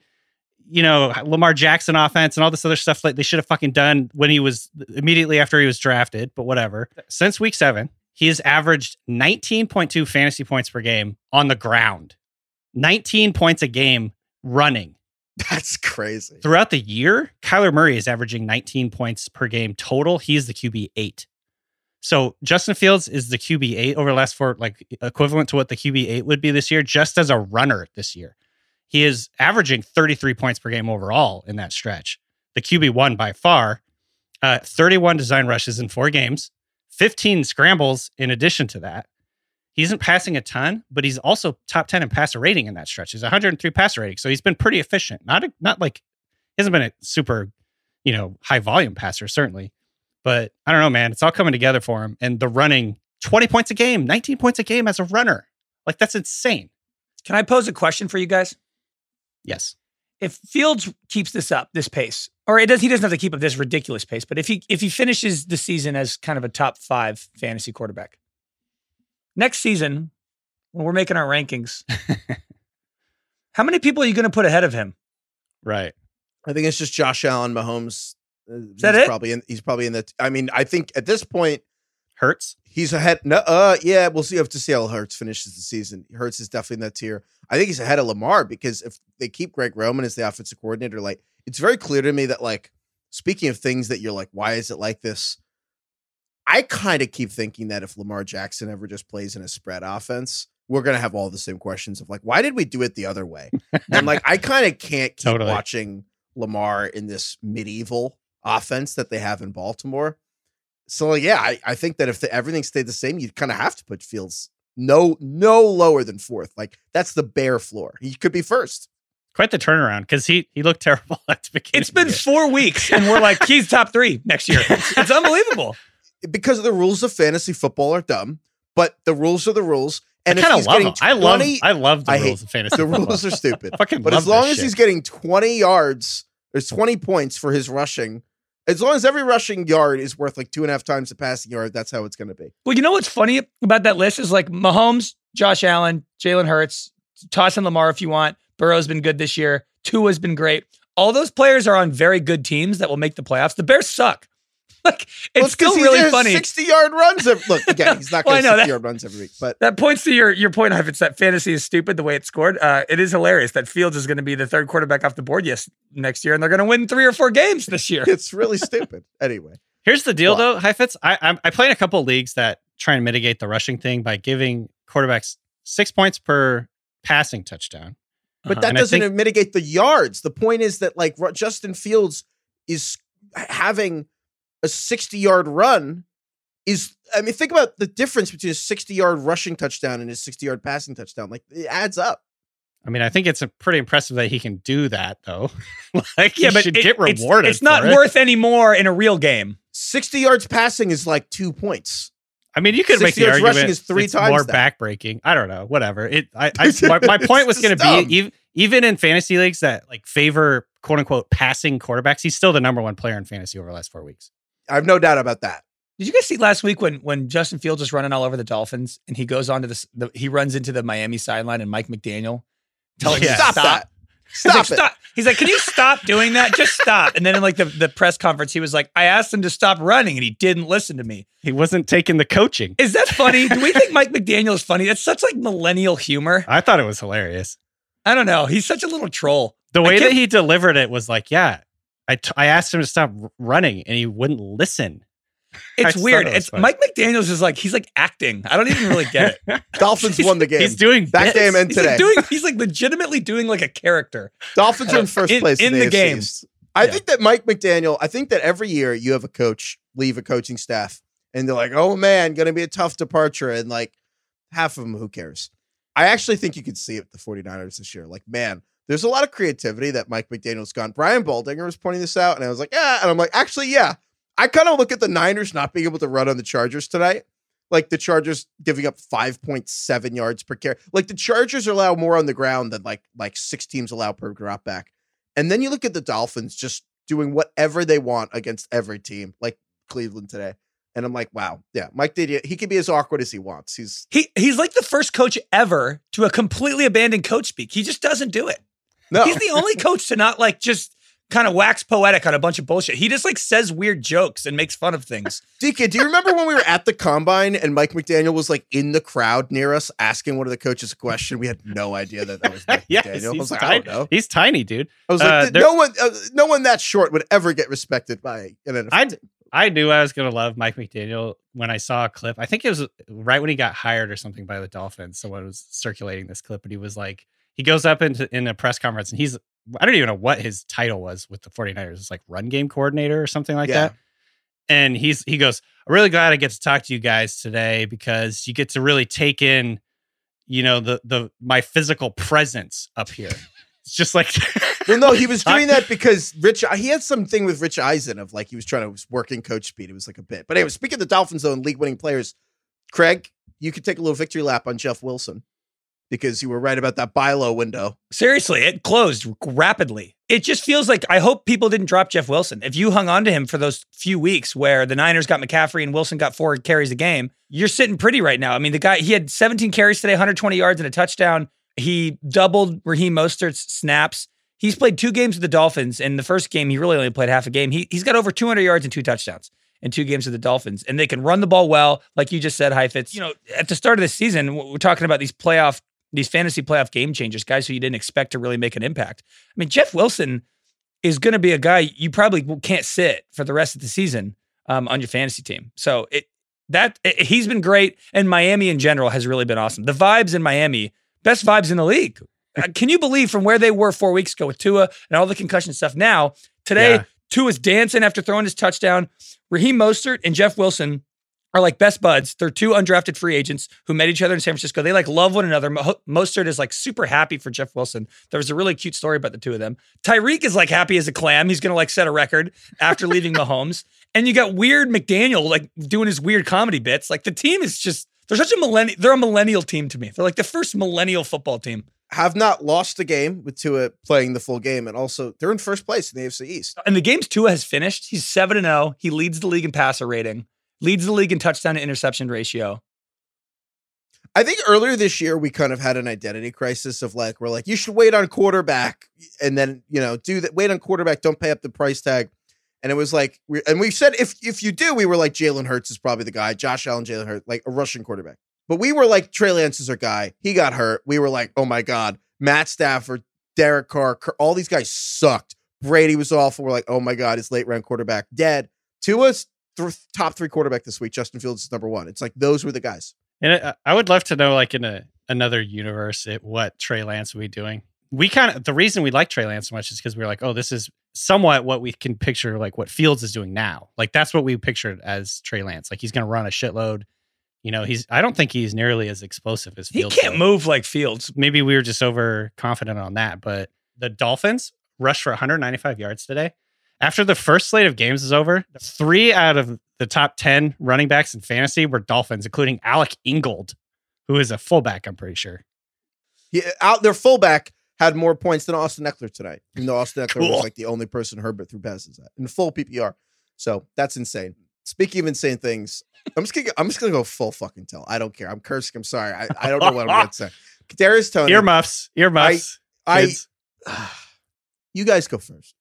You know Lamar Jackson offense and all this other stuff like they should have fucking done when he was immediately after he was drafted, but whatever. Since week seven, he has averaged 19.2 fantasy points per game on the ground, 19 points a game running. That's crazy. Throughout the year, Kyler Murray is averaging 19 points per game total. He's the QB eight. So Justin Fields is the QB eight over the last four, like equivalent to what the QB eight would be this year, just as a runner this year. He is averaging 33 points per game overall in that stretch. The QB one by far, uh, 31 design rushes in four games, 15 scrambles in addition to that. He isn't passing a ton, but he's also top 10 in passer rating in that stretch. He's 103 passer rating. So he's been pretty efficient. Not a, not like he hasn't been a super, you know, high volume passer, certainly. But I don't know, man. It's all coming together for him. And the running 20 points a game, 19 points a game as a runner. Like that's insane. Can I pose a question for you guys? Yes. If Fields keeps this up, this pace, or it does, he doesn't have to keep up this ridiculous pace, but if he if he finishes the season as kind of a top five fantasy quarterback, next season when we're making our rankings, *laughs* how many people are you going to put ahead of him? Right. I think it's just Josh Allen, Mahomes. Uh, that he's it? Probably in. He's probably in the. I mean, I think at this point Hurts. he's ahead. No, uh, yeah, we'll see. Have to see how Hurts finishes the season. Hurts is definitely in that tier. I think he's ahead of Lamar because if they keep Greg Roman as the offensive coordinator, like it's very clear to me that like speaking of things that you're like, why is it like this? I kind of keep thinking that if Lamar Jackson ever just plays in a spread offense, we're gonna have all the same questions of like, why did we do it the other way? and like, I kind of can't keep Totally. watching Lamar in this medieval offense that they have in Baltimore. So yeah, I, I think that if the, everything stayed the same, you'd kind of have to put Fields no no lower than fourth. Like that's the bare floor. He could be first. Quite the turnaround because he he looked *laughs* terrible at the beginning. It's of the been four weeks, and we're like, he's top three next year. It's, it's unbelievable. Because the rules of fantasy football are dumb, but the rules are the rules. And I if kind he's of love getting them. I love I love the I hate rules of fantasy. the football. rules are stupid. I *laughs* fucking But love as long this as he's getting 20 yards, there's 20 points for his rushing. As long as every rushing yard is worth like two and a half times the passing yard, that's how it's going to be. Well, you know what's funny about that list is like Mahomes, Josh Allen, Jalen Hurts, toss in Lamar if you want. Burrow's been good this year. Tua's been great. All those players are on very good teams that will make the playoffs. The Bears suck. *laughs* Like it's Well, 'cause still he really does funny. 60 yard runs. Every, look, again, *laughs* he's not going to know 60 that- yard runs every week, but That points to your your point, if it's that fantasy is stupid the way it's scored. Uh, it is hilarious that Fields is going to be the third quarterback off the board yes next year, and they're going to win three or four games this year. *laughs* it's really stupid. Anyway, Here's the deal, What? though, Heifetz. I, I I play in a couple of leagues that try and mitigate the rushing thing by giving quarterbacks six points per passing touchdown. but Uh-huh. that And doesn't think- mitigate the yards. The point is that like Justin Fields is having a 60 yard run is I mean think about the difference between a 60 yard rushing touchdown and a 60 yard passing touchdown. Like it adds up. I mean, I think it's a pretty impressive that he can do that, though. *laughs* like, yeah, he but should it- get it's- rewarded. It's, not for it. worth any more in a real game. 60 yards passing is like 2 points. I mean, you could make the argument rushing is three it's times more that. backbreaking. I don't know. Whatever. It. I. I *laughs* my, my point was going to be even even in fantasy leagues that like favor quote unquote passing quarterbacks. He's still the number one player in fantasy over the last four weeks. I have no doubt about that. Did you guys see last week when when Justin Fields was running all over the Dolphins and he goes on to this, the, he runs into the Miami sideline and Mike McDaniel telling him Yeah. to Stop, stop. that. Stop like, it. stop. He's like, can you stop doing that? Just stop. And then in like the, the press conference, he was like, I asked him to stop running and he didn't listen to me. He wasn't taking the coaching. Is that funny? Do we think *laughs* Mike McDaniel is funny? That's such like millennial humor. I thought it was hilarious. I don't know. He's such a little troll. The way that he delivered it was like, yeah, I, t- I asked him to stop running and he wouldn't listen. It's weird. it It's. Mike McDaniel's is like he's like acting. I don't even really get it. *laughs* Dolphins won the game. He's doing that bits. game and He's today. like doing he's like legitimately doing like a character. Dolphins are in first place in, in the AFC game. I Yeah. think that Mike McDaniel, I think that every year you have a coach leave a coaching staff and they're like, oh man, going to be a tough departure. And like half of them, who cares? I actually think you could see it with the 49ers this year. Like, man, there's a lot of creativity that Mike McDaniel's gone. Brian Baldinger was pointing this out, and I was like, yeah. And I'm like, actually, yeah. I kind of look at the Niners not being able to run on the Chargers tonight. Like the Chargers giving up 5.7 yards per carry. Like the Chargers allow more on the ground than like like six teams allow per drop back. And then you look at the Dolphins just doing whatever they want against every team, like Cleveland today. And I'm like, wow, yeah, Mike did he can be as awkward as he wants. He's He he's like the first coach ever to a completely abandoned coach speak. He just doesn't do it. No He's the only coach to not like just kind of wax poetic on a bunch of bullshit. He just like says weird jokes and makes fun of things. *laughs* DK, do you remember when we were at the combine and Mike McDaniel was like in the crowd near us asking one of the coaches a question? We had no idea that that was Mike *laughs* yes, McDaniel. I was he's, like, I tiny, don't know. he's tiny, dude. I was like, Uh, no one, uh, no one that short would ever get respected by an NFL. I. I knew I was gonna love Mike McDaniel when I saw a clip. I think it was right when he got hired or something by the Dolphins. Someone was circulating this clip, and he was like, he goes up into in a press conference, and he's I don't even know what his title was with the 49ers. It's like run game coordinator or something like Yeah. that. And he's he goes, I'm really glad I get to talk to you guys today because you get to really take in, you know, the the my physical presence up here. It's just like *laughs* Well, no, he was doing that *laughs* because Rich. He had something with Rich Eisen of like he was trying to work in coach speak. It was like a bit. But anyway, speaking of the Dolphins though, and league winning players, Craig, you could take a little victory lap on Jeff Wilson because you were right about that buy low window. Seriously, it closed rapidly. It just feels like I hope people didn't drop Jeff Wilson. If you hung on to him for those few weeks where the Niners got McCaffrey and Wilson got four carries a game, you're sitting pretty right now. I mean, the guy he had 17 carries today, 120 yards and a touchdown. He doubled Raheem Mostert's snaps. He's played two games with the Dolphins. In the first game, he really only played half a game. He, he's got over 200 yards and two touchdowns in two games with the Dolphins. And they can run the ball well, like you just said, Heifetz. You know, at the start of the season, we're talking about these playoff, these fantasy playoff game changers, guys who you didn't expect to really make an impact. I mean, Jeff Wilson is going to be a guy you probably can't sit for the rest of the season um, on your fantasy team. So it that it- he's been great, and Miami in general has really been awesome. The vibes in Miami, best vibes in the league. Uh, Can you believe from where they were four weeks ago with Tua and all the concussion stuff? Now today, Yeah. Tua's dancing after throwing his touchdown. Raheem Mostert and Jeff Wilson are like best buds. They're two undrafted free agents who met each other in San Francisco. They like love one another. Mo- Mostert is like super happy for Jeff Wilson. There was a really cute story about the two of them. Tyreek is like happy as a clam. He's gonna like set a record after leaving *laughs* Mahomes. And you got weird McDaniel like doing his weird comedy bits. Like the team is just they're such a millennial. They're a millennial team to me. They're like the first millennial football team. Have not lost a game with Tua playing the full game, and also they're in first place in the AFC East. And the games Tua has finished. He's seven and zero. He leads the league in passer rating. Leads the league in touchdown to interception ratio. I think earlier this year we kind of had an identity crisis of like we're like you should wait on quarterback and then you know do that wait on quarterback don't pay up the price tag. And it was like we and we said if if you do we were like Jalen Hurts is probably the guy Josh Allen Jalen Hurts like a Russian quarterback. But we were like Trey Lance is our guy he got hurt. We were like oh my god Matt Stafford Derek Carr all these guys sucked. Brady was awful. We're like oh my god his late round quarterback dead. Tua's th- top three quarterback this week Justin Fields is number one it's like those were the guys And I- I would love to know, like in a another universe, it, what Trey Lance would be doing. We kind of the reason we like Trey Lance so much is because we are like, oh, this is somewhat what we can picture, like what Fields is doing now. Like that's what we pictured as Trey Lance. Like he's going to run a shitload. You know, he's. I don't think he's nearly as explosive as He Fields. can't though. move like Fields. Maybe we were just overconfident on that, but the Dolphins rushed for 195 yards today. After the first slate of games is over, three out of the top 10 running backs in fantasy were Dolphins, including Alec Ingold, who is a fullback, I'm pretty sure. He, out their fullback had more points than Austin Ekeler tonight. Even though Austin Ekeler Cool. was like the only person Herbert threw passes at in full PPR. So that's insane. Speaking of insane things, I'm just gonna I'm just gonna go full fucking tell. I don't care. I'm cursing. I'm sorry. I, I don't know what I'm gonna *laughs* say. Darius Toney. Earmuffs, earmuffs. I kids. *sighs* you guys go first.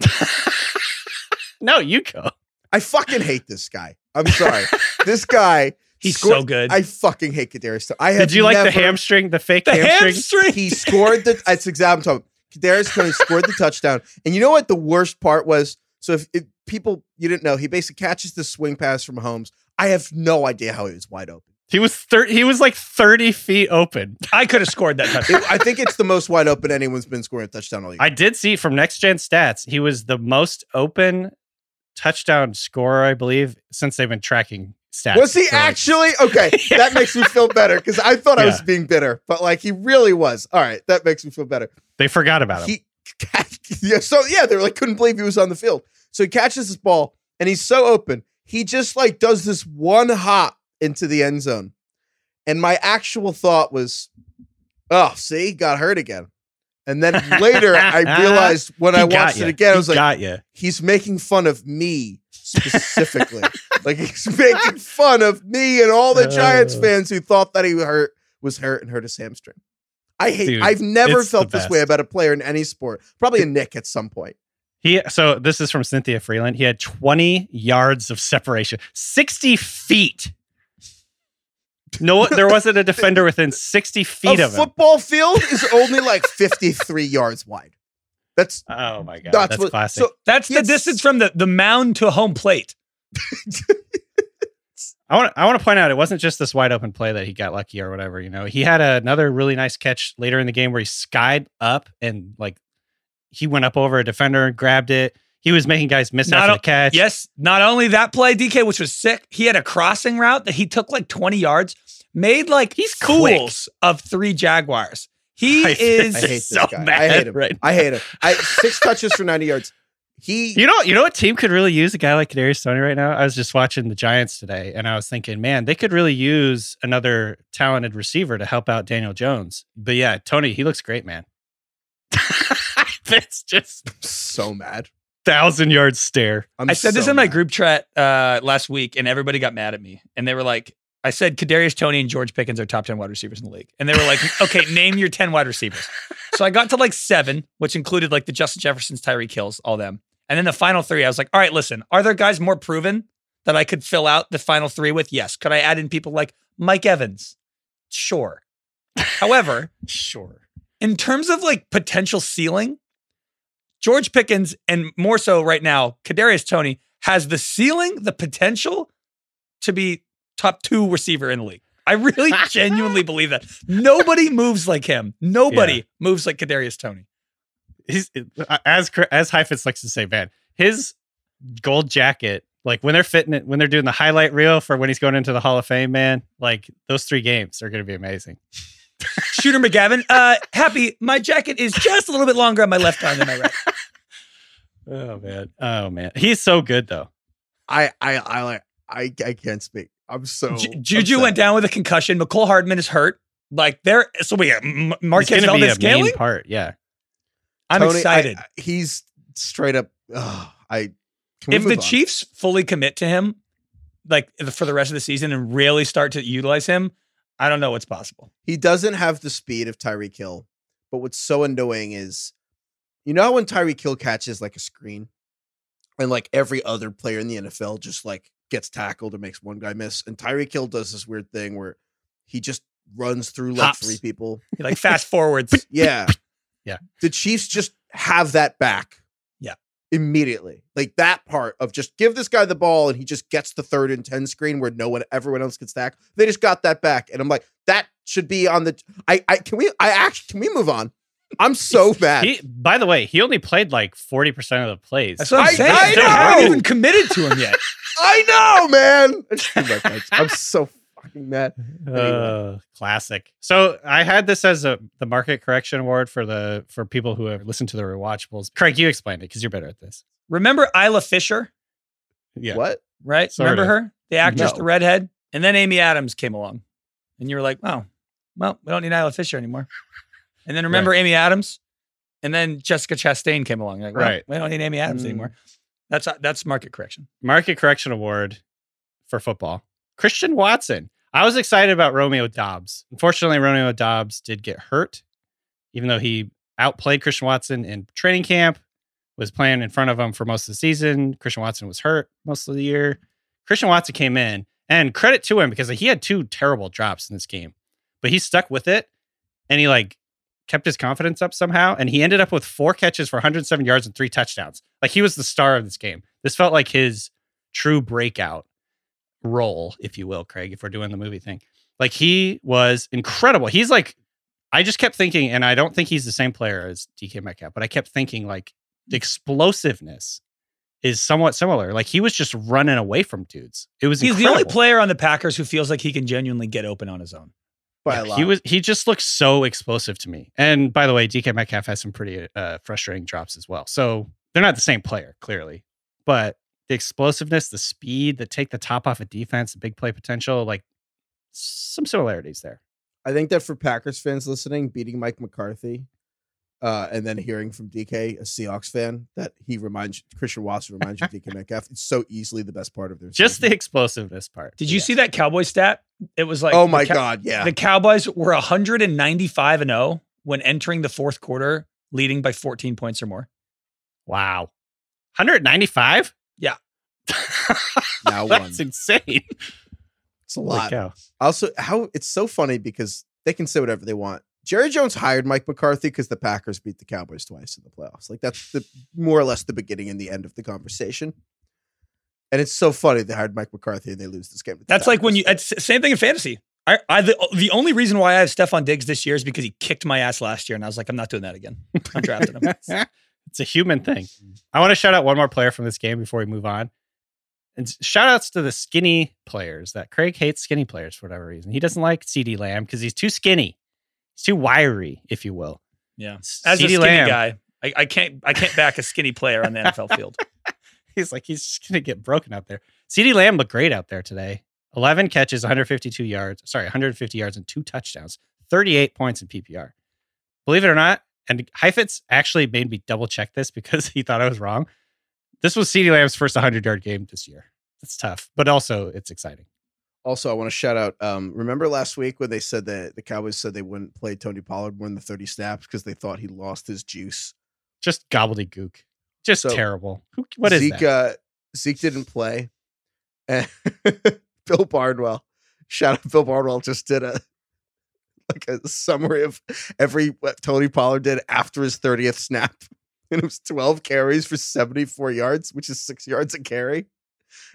*laughs* no, you go. I fucking hate this guy. I'm sorry. this guy. *laughs* He's scored- so good. I fucking hate Kadarius. I have Did you like the hamstring, the fake the hamstring? hamstring. he scored the. *laughs* That's exactly what I'm talking. Kadarius Toney scored the touchdown, and you know what the worst part was? So if, if people you didn't know, he basically catches the swing pass from Holmes. I have no idea how he was wide open. He was thir- he was like 30 feet open. *laughs* I could have scored that touchdown. I think it's the most wide open anyone's been scoring a touchdown all year. I did see from next gen stats, he was the most open touchdown scorer, I believe, since they've been tracking stats. Was he for, like, actually? Okay, *laughs* that makes me feel better because I thought I was being bitter, but like he really was. All right, that makes me feel better. They forgot about him. He, yeah, so yeah, they were like couldn't believe he was on the field. So he catches this ball and he's so open. He just like does this one hop into the end zone. And my actual thought was, oh, see, got hurt again. And then later I *laughs* realized when He I watched it again, I He was like, got you. he's making fun of me specifically. *laughs* like he's making fun of me and all the Giants Uh. fans who thought that he hurt was hurt and hurt his hamstring. I hate. Dude, I've never felt this way about a player in any sport. Probably a Nick at some point. He so this is from Cynthia Frelund. He had 20 yards of separation, 60 feet. *laughs* No, there wasn't a defender within 60 feet a of him. football field is only like 53 yards wide. That's Oh my god, that's, that's, what. classic. So That's the distance from the, the mound to home plate. *laughs* I want I want to point out it wasn't just this wide open play that he got lucky or whatever. You know, he had another really nice catch later in the game where he skied up and like he went up over a defender and grabbed it. He was making guys miss Not after o- the catch. Yes, not only that play, DK, which was sick, he had a crossing route that he took like 20 yards, made like He's quick. of three Jaguars. He I- is I hate this so guy. I hate him. right I hate him. I six touches for 90 yards. He You know, you know what team could really use a guy like Kadarius Toney right now? I was just watching the Giants today, and I was thinking, man, they could really use another talented receiver to help out Daniel Jones. But yeah, Toney, he looks great, man. *laughs* That's just so mad. thousand yard stare. I'm I said this so in my mad. group chat uh, last week, and everybody got mad at me. And they were like, I said Kadarius Toney and George Pickens are top 10 wide receivers in the league. And they were like, *laughs* okay, name your 10 wide receivers. So I got to like seven, which included like the Justin Jeffersons, Tyreek Hills, all them. And then the final three, I was like, all right, listen, are there guys more proven that I could fill out the final three with? Yes. Could I add in people like Mike Evans? Sure. However, *laughs* Sure. in terms of like potential ceiling, George Pickens and more so right now, Kadarius Toney has the ceiling, the potential to be top two receiver in the league. I really *laughs* genuinely believe that. Nobody moves like him. Nobody Yeah. moves like Kadarius Toney. He's as as Heifetz likes to say, man, his gold jacket, like when they're fitting it, when they're doing the highlight reel for when he's going into the Hall of Fame, man, like those three games are going to be amazing. *laughs* Shooter McGavin, uh, happy. My jacket is just a little bit longer on my left arm than my right. *laughs* Oh man, oh man, he's so good though. I I I like I I can't speak. I'm so Ju- Juju upset. went down with a concussion. Mecole Hardman is hurt. Like there, so we got M- He's Marquez going to be Valdez a main Scantling. part. Yeah, I'm Toney, excited. I- he's straight up. ugh, I can if the on? Chiefs fully commit to him, like for the rest of the season, and really start to utilize him, I don't know what's possible. he doesn't have the speed of Tyreek Hill, but what's so annoying is, you know, how when Tyreek Hill catches like a screen, and like every other player in the NFL just like gets tackled or makes one guy miss, and Tyreek Hill does this weird thing where he just runs through like Hops. three people. He, Like fast forwards. *laughs* Yeah. Yeah. The Chiefs just have that back. Yeah. Immediately. Like that part of just give this guy the ball and he just gets the third and 10 screen where no one everyone else gets stack. They just got that back. And I'm like, that should be on the I I can we I actually can we move on? I'm so mad. he. By the way, he only played like forty percent of the plays. That's what I'm I- saying. I they haven't even committed to him yet. *laughs* I know, man. I just threw my cards. I'm so fucking mad. Uh, classic. So I had this as a the market correction award for the for people who have listened to the rewatchables. Craig, you explained it because you're better at this. Remember Isla Fisher, Yeah. What? right? Sort Remember of. her, the actress, No. the redhead, and then Amy Adams came along, and you were like, "Oh, well, we don't need Isla Fisher anymore." And then remember Amy Adams, and then Jessica Chastain came along. Like, well, Right. We don't need Amy Adams Mm. anymore. That's that's market correction. Market correction award for football. Christian Watson. I was excited about Romeo Doubs. Unfortunately, Romeo Doubs did get hurt, even though he outplayed Christian Watson in training camp, was playing in front of him for most of the season. Christian Watson was hurt most of the year. Christian Watson came in, and credit to him because he had two terrible drops in this game, but he stuck with it and he like kept his confidence up somehow. And he ended up with four catches for 107 yards and three touchdowns. Like he was the star of this game. This felt like his true breakout role, if you will, Craig, if we're doing the movie thing. Like he was incredible. He's like, I just kept thinking, and I don't think he's the same player as DK Metcalf, but I kept thinking like the explosiveness is somewhat similar. Like he was just running away from dudes. It was He's the only player on the Packers who feels like he can genuinely get open on his own. By Yeah, he was he just looks so explosive to me. And by the way, DK Metcalf has some pretty uh, frustrating drops as well. So they're not the same player, clearly. But the explosiveness, the speed, the take the top off a defense, the big play potential, like some similarities there. I think that for Packers fans listening, beating Mike McCarthy, uh, and then hearing from DK, a Seahawks fan, that he reminds Christian Watson reminds you of DK Metcalf. It's so easily the best part of their Just the season. explosiveness part. Did you Yeah. see that Cowboy stat? It was like oh my Cow- god, yeah. The Cowboys were 195 and 0 when entering the fourth quarter, leading by 14 points or more. Wow. 195? Yeah. *laughs* Now That's one. insane. It's a Holy lot. cow. Also, how it's so funny because they can say whatever they want. Jerry Jones hired Mike McCarthy because the Packers beat the Cowboys twice in the playoffs. Like that's the more or less the beginning and the end of the conversation. And it's so funny they hired Mike McCarthy and they lose this game. to the That's like when you, Packers. it's same thing in fantasy. I, I the, the only reason why I have Stefon Diggs this year is because he kicked my ass last year, and I was like, I'm not doing that again. *laughs* I'm drafting him. it's a human thing. I want to shout out one more player from this game before we move on. And shout outs to the skinny players that Craig hates skinny players for whatever reason. He doesn't like CeeDee Lamb because he's too skinny. He's too wiry, if you will. Yeah, as a skinny Lamb, guy, I, I can't I can't back a skinny player on the NFL field. *laughs* He's like, he's just going to get broken out there. CeeDee Lamb looked great out there today. 11 catches, 152 yards. Sorry, 150 yards and two touchdowns, 38 points in PPR. Believe it or not, and Heifetz actually made me double check this because *laughs* he thought I was wrong. This was CeeDee Lamb's first 100 yard game this year. That's tough, but also it's exciting. Also, I want to shout out. Um, remember last week when they said that the Cowboys said they wouldn't play Tony Pollard more than the 30 snaps because they thought he lost his juice. Just gobbledygook. Just So, terrible. Who, what is Zeke, that? Uh, Zeke didn't play. And *laughs* Bill Barnwell, shout out Bill Barnwell, just did a like a summary of every what Tony Pollard did after his 30th snap. *laughs* And it was 12 carries for 74 yards, which is six yards a carry.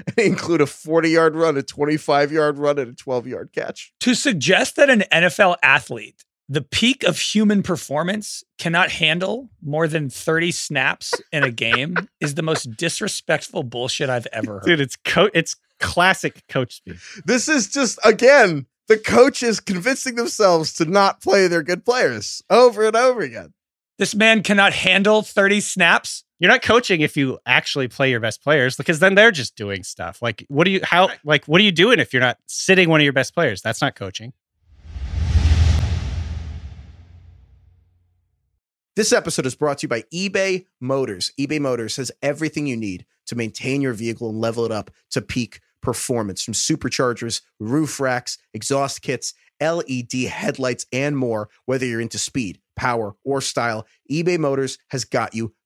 And *laughs* include a 40 yard run, a 25 yard run, and a 12 yard catch. to suggest that an NFL athlete, the peak of human performance, cannot handle more than 30 snaps in a *laughs* game is the most disrespectful bullshit I've ever heard. Dude, it's co- it's classic coach speak. This is just, again, the coaches convincing themselves to not play their good players over and over again. This man cannot handle 30 snaps. You're not coaching if you actually play your best players because then they're just doing stuff. Like, what do you, how, like, what are you doing if you're not sitting one of your best players? That's not coaching. This episode is brought to you by eBay Motors. eBay Motors has everything you need to maintain your vehicle and level it up to peak performance from superchargers, roof racks, exhaust kits, LED headlights, and more. Whether you're into speed, power, or style, eBay Motors has got you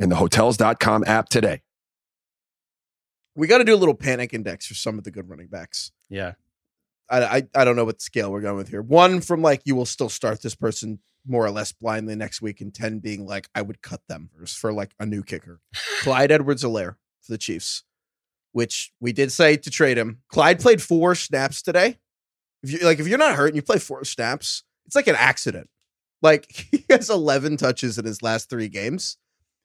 in the Hotels.com app today. We got to do a little panic index for some of the good running backs. Yeah. I, I I don't know what scale we're going with here. One from like you will still start this person more or less blindly next week, and ten being like I would cut them for, for like a new kicker. *laughs* Clyde Edwards-Helaire for the Chiefs. which we did say to trade him. Clyde played four snaps today. If you like, if you're not hurt and you play four snaps, it's like an accident. Like *laughs* he has 11 touches in his last three games,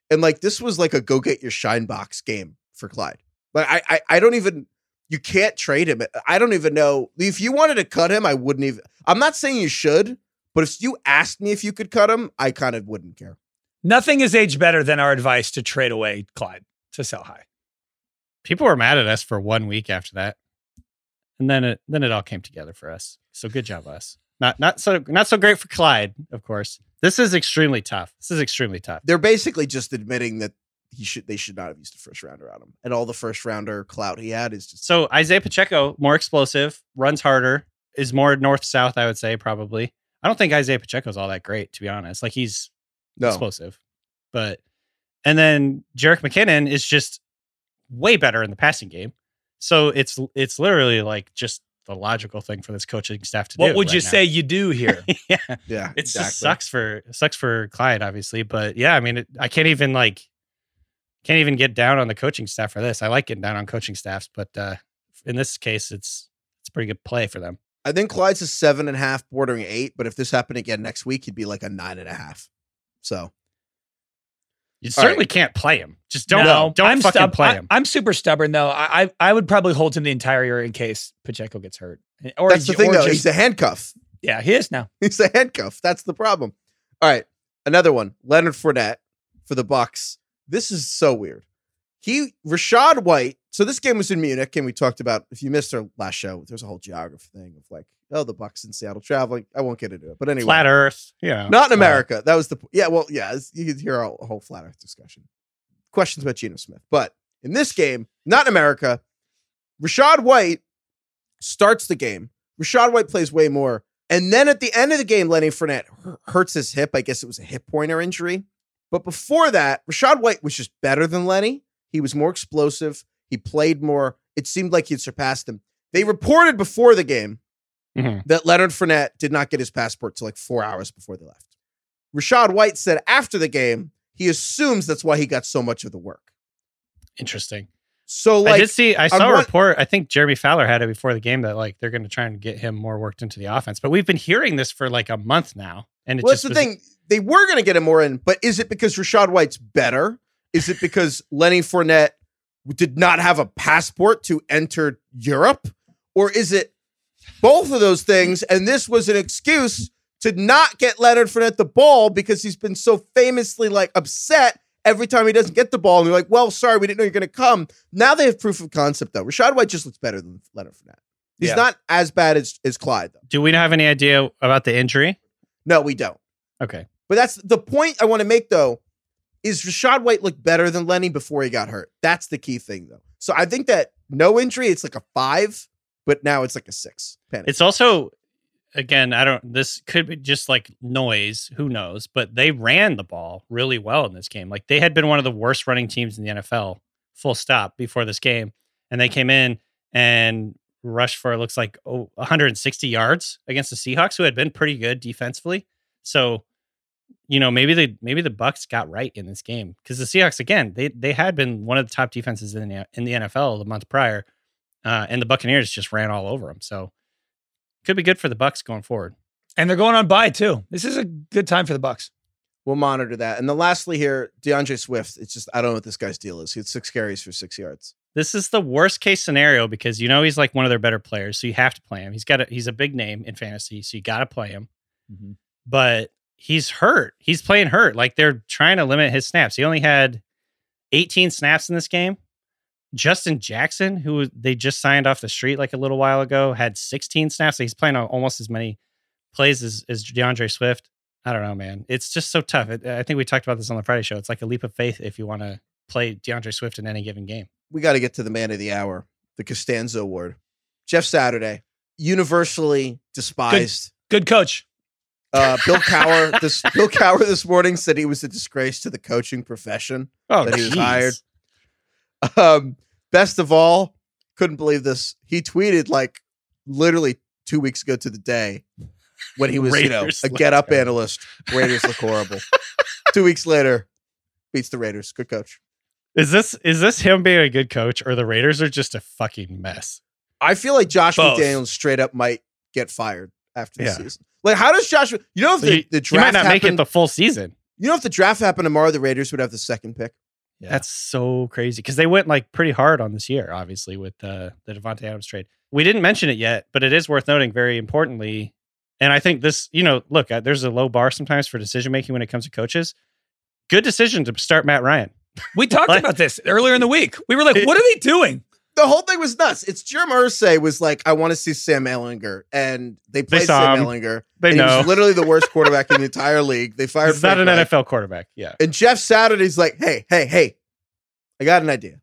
and like this was like a go get your shine box game for Clyde. Like I, I, I don't even. You can't trade him. I don't even know if you wanted to cut him. I wouldn't even. I'm not saying you should, but if you asked me if you could cut him, I kind of wouldn't care. Nothing is aged better than our advice to trade away Clyde to sell high. People were mad at us for one week after that, and then it then it all came together for us. So good job, us. Not not so not so great for Clyde, of course. This is extremely tough. This is extremely tough. They're basically just admitting that he should they should not have used a first rounder on him, and all the first rounder clout he had is just So Isaiah Pacheco, more explosive, runs harder, is more north south. I would say probably. I don't think Isaiah Pacheco's all that great, to be honest. Like he's no. explosive, but and then Jerick McKinnon is just way better in the passing game. So it's it's literally like just the logical thing for this coaching staff to do. What would you now. say you do here? *laughs* yeah, Yeah, it just sucks for sucks for Clyde, obviously. But yeah, I mean, it, I can't even like can't even get down on the coaching staff for this. I like getting down on coaching staffs, but uh, in this case, it's it's a pretty good play for them. I think Clyde's a seven and a half, bordering eight. But if this happened again next week, he'd be like a nine and a half. So You All certainly can't play him. Just don't No, don't I'm fucking stub- play him. I'm super stubborn though. I, I I would probably hold him the entire year in case Pacheco gets hurt. Or that's the thing, though. just- He's a handcuff. yeah, he is now. *laughs* He's a handcuff. That's the problem. All right, another one. Leonard Fournette for the Bucks. This is so weird. He Rachaad White. So this game was in Munich, and we talked about. If you missed our last show, there's a whole geography thing of like, oh, the Bucks in Seattle traveling. I won't get into it, but anyway, Flat Earth, yeah, not in America. That was the yeah. Well, yeah, you could hear a whole flat Earth discussion. Questions about Geno Smith, but in this game, not in America. Rachaad White starts the game. Rachaad White plays way more, and then at the end of the game, Lenny Fournette hurts his hip. I guess it was a hip pointer injury. But before that, Rachaad White was just better than Lenny. He was more explosive. He played more. It seemed like he'd surpassed him. They reported before the game Mhm. that Leonard Fournette did not get his passport till like four hours before they left. Rachaad White said after the game, he assumes that's why he got so much of the work. Interesting. So, like, I did see. I saw a report. I think Jeremy Fowler had it before the game that like they're going to try and get him more worked into the offense. But we've been hearing this for like a month now, and well, that's the was- thing. They were going to get him more in, but is it because Rachaad White's better? Is it because Lenny Fournette did not have a passport to enter Europe? Or is it both of those things? And this was an excuse to not get Leonard Fournette the ball because he's been so famously like upset every time he doesn't get the ball. And they're like, well, sorry, we didn't know you're going to come. Now they have proof of concept, though. Rachaad White just looks better than Leonard Fournette. He's Yeah. not as bad as, as Clyde, though. Do we have any idea about the injury? No, we don't. Okay. But that's the point I want to make, though. Is Rachaad White look better than Lenny before he got hurt? That's the key thing, though. So I think that no injury, it's like a five, but now it's like a six. Panic. It's also, again, I don't. This could be just like noise. Who knows? But they ran the ball really well in this game. Like they had been one of the worst running teams in the NFL, full stop, before this game, and they came in and rushed for looks like oh, 160 yards against the Seahawks, who had been pretty good defensively. So, you know, maybe the maybe the Bucks got right in this game because the Seahawks again they they had been one of the top defenses in the in the NFL the month prior, uh, and the Buccaneers just ran all over them. So could be good for the Bucks going forward. And they're going on bye too. This is a good time for the Bucks. we'll monitor that. And then lastly here, D'Andre Swift. It's just I don't know what this guy's deal is. He had six carries for six yards. This is the worst case scenario because you know he's like one of their better players, so you have to play him. He's got a, he's a big name in fantasy, so you got to play him. But he's hurt. He's playing hurt. Like they're trying to limit his snaps. He only had 18 snaps in this game. Justin Jackson, who they just signed off the street like a little while ago, had 16 snaps. So he's playing almost as many plays as, as D'Andre Swift. I don't know, man. It's just so tough. It, I think we talked about this on the Friday show. It's like a leap of faith if you want to play D'Andre Swift in any given game. We got to get to the man of the hour, the Costanzo Award. Jeff Saturday, universally despised. Good coach. Uh, Bill Cowher, *laughs* this Bill Cowher this morning said he was a disgrace to the coaching profession. Oh, That he was jeez. hired. Um, best of all, couldn't believe this. He tweeted like literally two weeks ago to the day when he was, you know, a get up analyst. Raiders look horrible. two weeks later, beats the Raiders. Good coach. Is this is this him being a good coach or the Raiders are just a fucking mess? I feel like Josh Both. McDaniels straight up might get fired after the Yeah. season. Like, how does Josh? You know, if the, he, the he draft might not make it the full season. you know, if the draft happened tomorrow, the Raiders would have the second pick. Yeah. That's so crazy because they went like pretty hard on this year, obviously with uh, the Davante Adams trade. We didn't mention it yet, but it is worth noting very importantly. And I think this, you know, look, uh, there's a low bar sometimes for decision making when it comes to coaches. Good decision to start Matt Ryan. We talked *laughs* Like- about this earlier in the week. We were like, what are they doing? The whole thing was nuts. It's Jim Irsay was like, I want to see Sam Ehlinger, and they played saw Sam him. Ehlinger. They and He was literally the worst *laughs* quarterback in the entire league. They fired. he's not an Reich. NFL quarterback. Yeah. And Jeff Saturday's like, hey, hey, hey, I got an idea.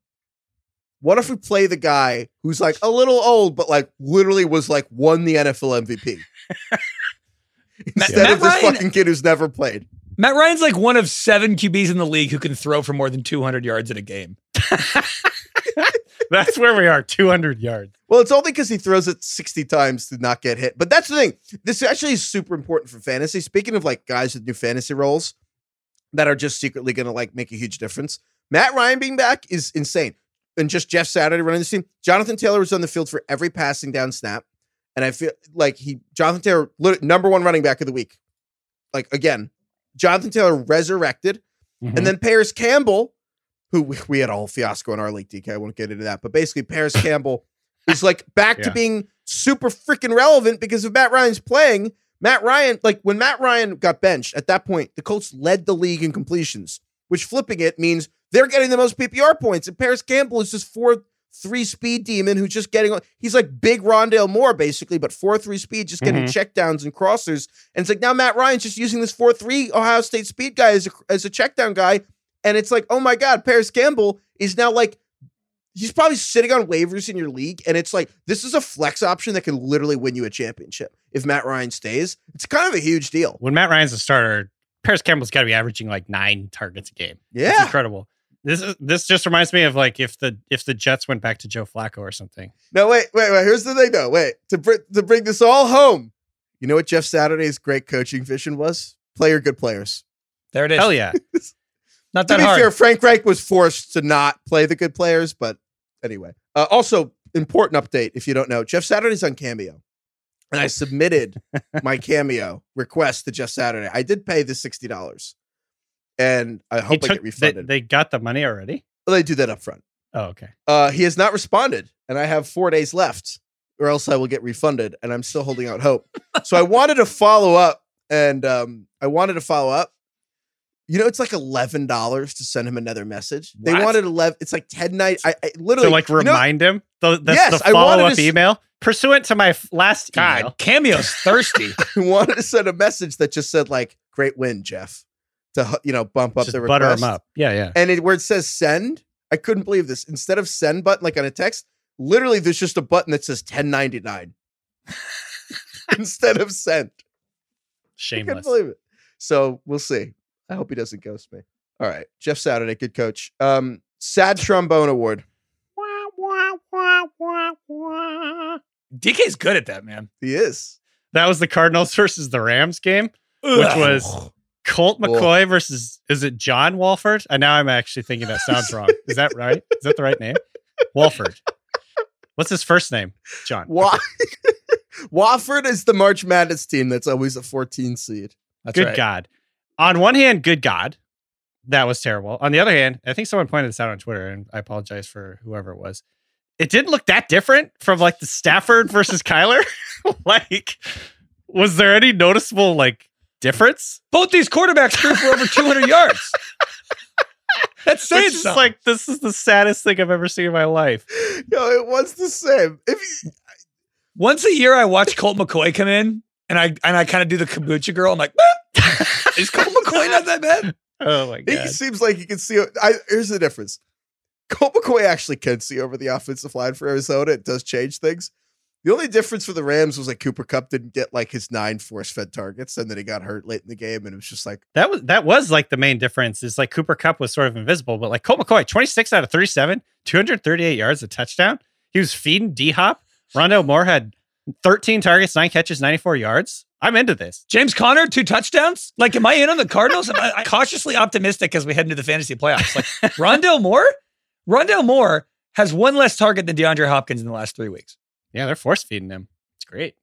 What if we play the guy who's like a little old, but like literally was like won the NFL MVP *laughs* instead Matt of this Ryan- fucking kid who's never played? Matt Ryan's like one of seven QBs in the league who can throw for more than 200 yards in a game. *laughs* That's where we are 200 yards. Well, it's only because he throws it 60 times to not get hit. But that's the thing. This actually is super important for fantasy. Speaking of like guys with new fantasy roles that are just secretly going to like make a huge difference, Matt Ryan being back is insane. And just Jeff Saturday running the team. Jonathan Taylor was on the field for every passing down snap. And I feel like he, Jonathan Taylor, number one running back of the week. Like again, Jonathan Taylor resurrected. Mm-hmm. And then Parris Campbell, who we, we had a whole fiasco in our league, DK. I won't get into that. But basically, Parris Campbell is like back to being super freaking relevant because of Matt Ryan's playing, Matt Ryan, like when Matt Ryan got benched, at that point, the Colts led the league in completions, which flipping it means they're getting the most PPR points. And Parris Campbell is this 4 3 speed demon who's just getting, on. he's like big Rondale Moore, basically, but 4 3 speed, just getting Mhm. checkdowns and crossers. And it's like now Matt Ryan's just using this 4 3 Ohio State speed guy as a, as a checkdown guy. And it's like, oh my God, Parris Campbell is now like, he's probably sitting on waivers in your league. And it's like, this is a flex option that can literally win you a championship if Matt Ryan stays. It's kind of a huge deal. when Matt Ryan's a starter, Parris Campbell's got to be averaging like nine targets a game. It's Yeah. incredible. This is this just reminds me of like if the if the Jets went back to Joe Flacco or something. No, wait, wait, wait. Here's the thing though. Wait, to, br- to bring this all home, you know what Jeff Saturday's great coaching vision was? Player good players. There it is. Hell yeah. *laughs* Not to that be hard. fair, Frank Reich was forced to not play the good players, but anyway. Uh, also, important update if you don't know, Jeff Saturday's on Cameo. And I submitted *laughs* my Cameo request to Jeff Saturday. I did pay the $60. And I hope I took- get they, refunded. they got the money already. Well, they do that up front. Oh, okay. Uh, he has not responded, and I have four days left, or else I will get refunded. And I'm still holding out hope. so I wanted to follow up, and um, I wanted to follow up. You know, it's like eleven dollars to send him another message. They wanted eleven. It's like ten night. I, I literally To like you know- remind him. The, that's Yes, the I wanted follow up to email pursuant to my f- last God, email. Cameo's *laughs* thirsty. *laughs* I wanted to send a message that just said like "Great win, Jeff," to you know bump up Just the butter request. him up. Yeah, yeah. And it, where it says send, I couldn't believe this. Instead of send button like on a text, literally there's just a button that says 1099 *laughs* instead of send. Shameless. I couldn't believe it. So we'll see. I hope he doesn't ghost me. All right. Jeff Saturday, good coach. Um, sad trombone award. DK's good at that, man. He is. That was the Cardinals *laughs* versus the Rams game, which was Colt McCoy versus is it John Walford? And now I'm actually thinking that sounds wrong. Is that right? Is that the right name? Walford. What's his first name? John. Wa- *laughs* Wofford is the March Madness team that's always a 14 seed. That's good right. God. On one hand, good God, that was terrible. On the other hand, I think someone pointed this out on Twitter, and I apologize for whoever it was. It didn't look that different from like the Stafford versus Kyler. *laughs* like, was there any noticeable like difference? Both these quarterbacks threw for over 200 yards. *laughs* That's saying Which something. like this is the saddest thing I've ever seen in my life. Yo, it was the same. If you, Once a year, I watch Colt McCoy come in, and I and I kind of do the kombucha girl. I'm like, "Eh, *laughs* is Colt McCoy not that bad? Oh my god! he seems like he can see. I, here's the difference. Colt McCoy actually can see over the offensive line for Arizona. It does change things. The only difference for the Rams was like Cooper Kupp didn't get like his nine force fed targets, and then he got hurt late in the game, and it was just like, That was that was like the main difference. Is like Cooper Kupp was sort of invisible, but like Colt McCoy, 26 out of 37, 238 yards, a touchdown. He was feeding D Hop. Rondale Moore had 13 targets, nine catches, 94 yards. I'm into this. James Conner, two touchdowns. Like, am I in on the Cardinals? Am I, I'm cautiously optimistic as we head into the fantasy playoffs. Like, *laughs* Rondale Moore, Rondale Moore has one less target than DeAndre Hopkins in the last three weeks. Yeah, they're force feeding him. It's great.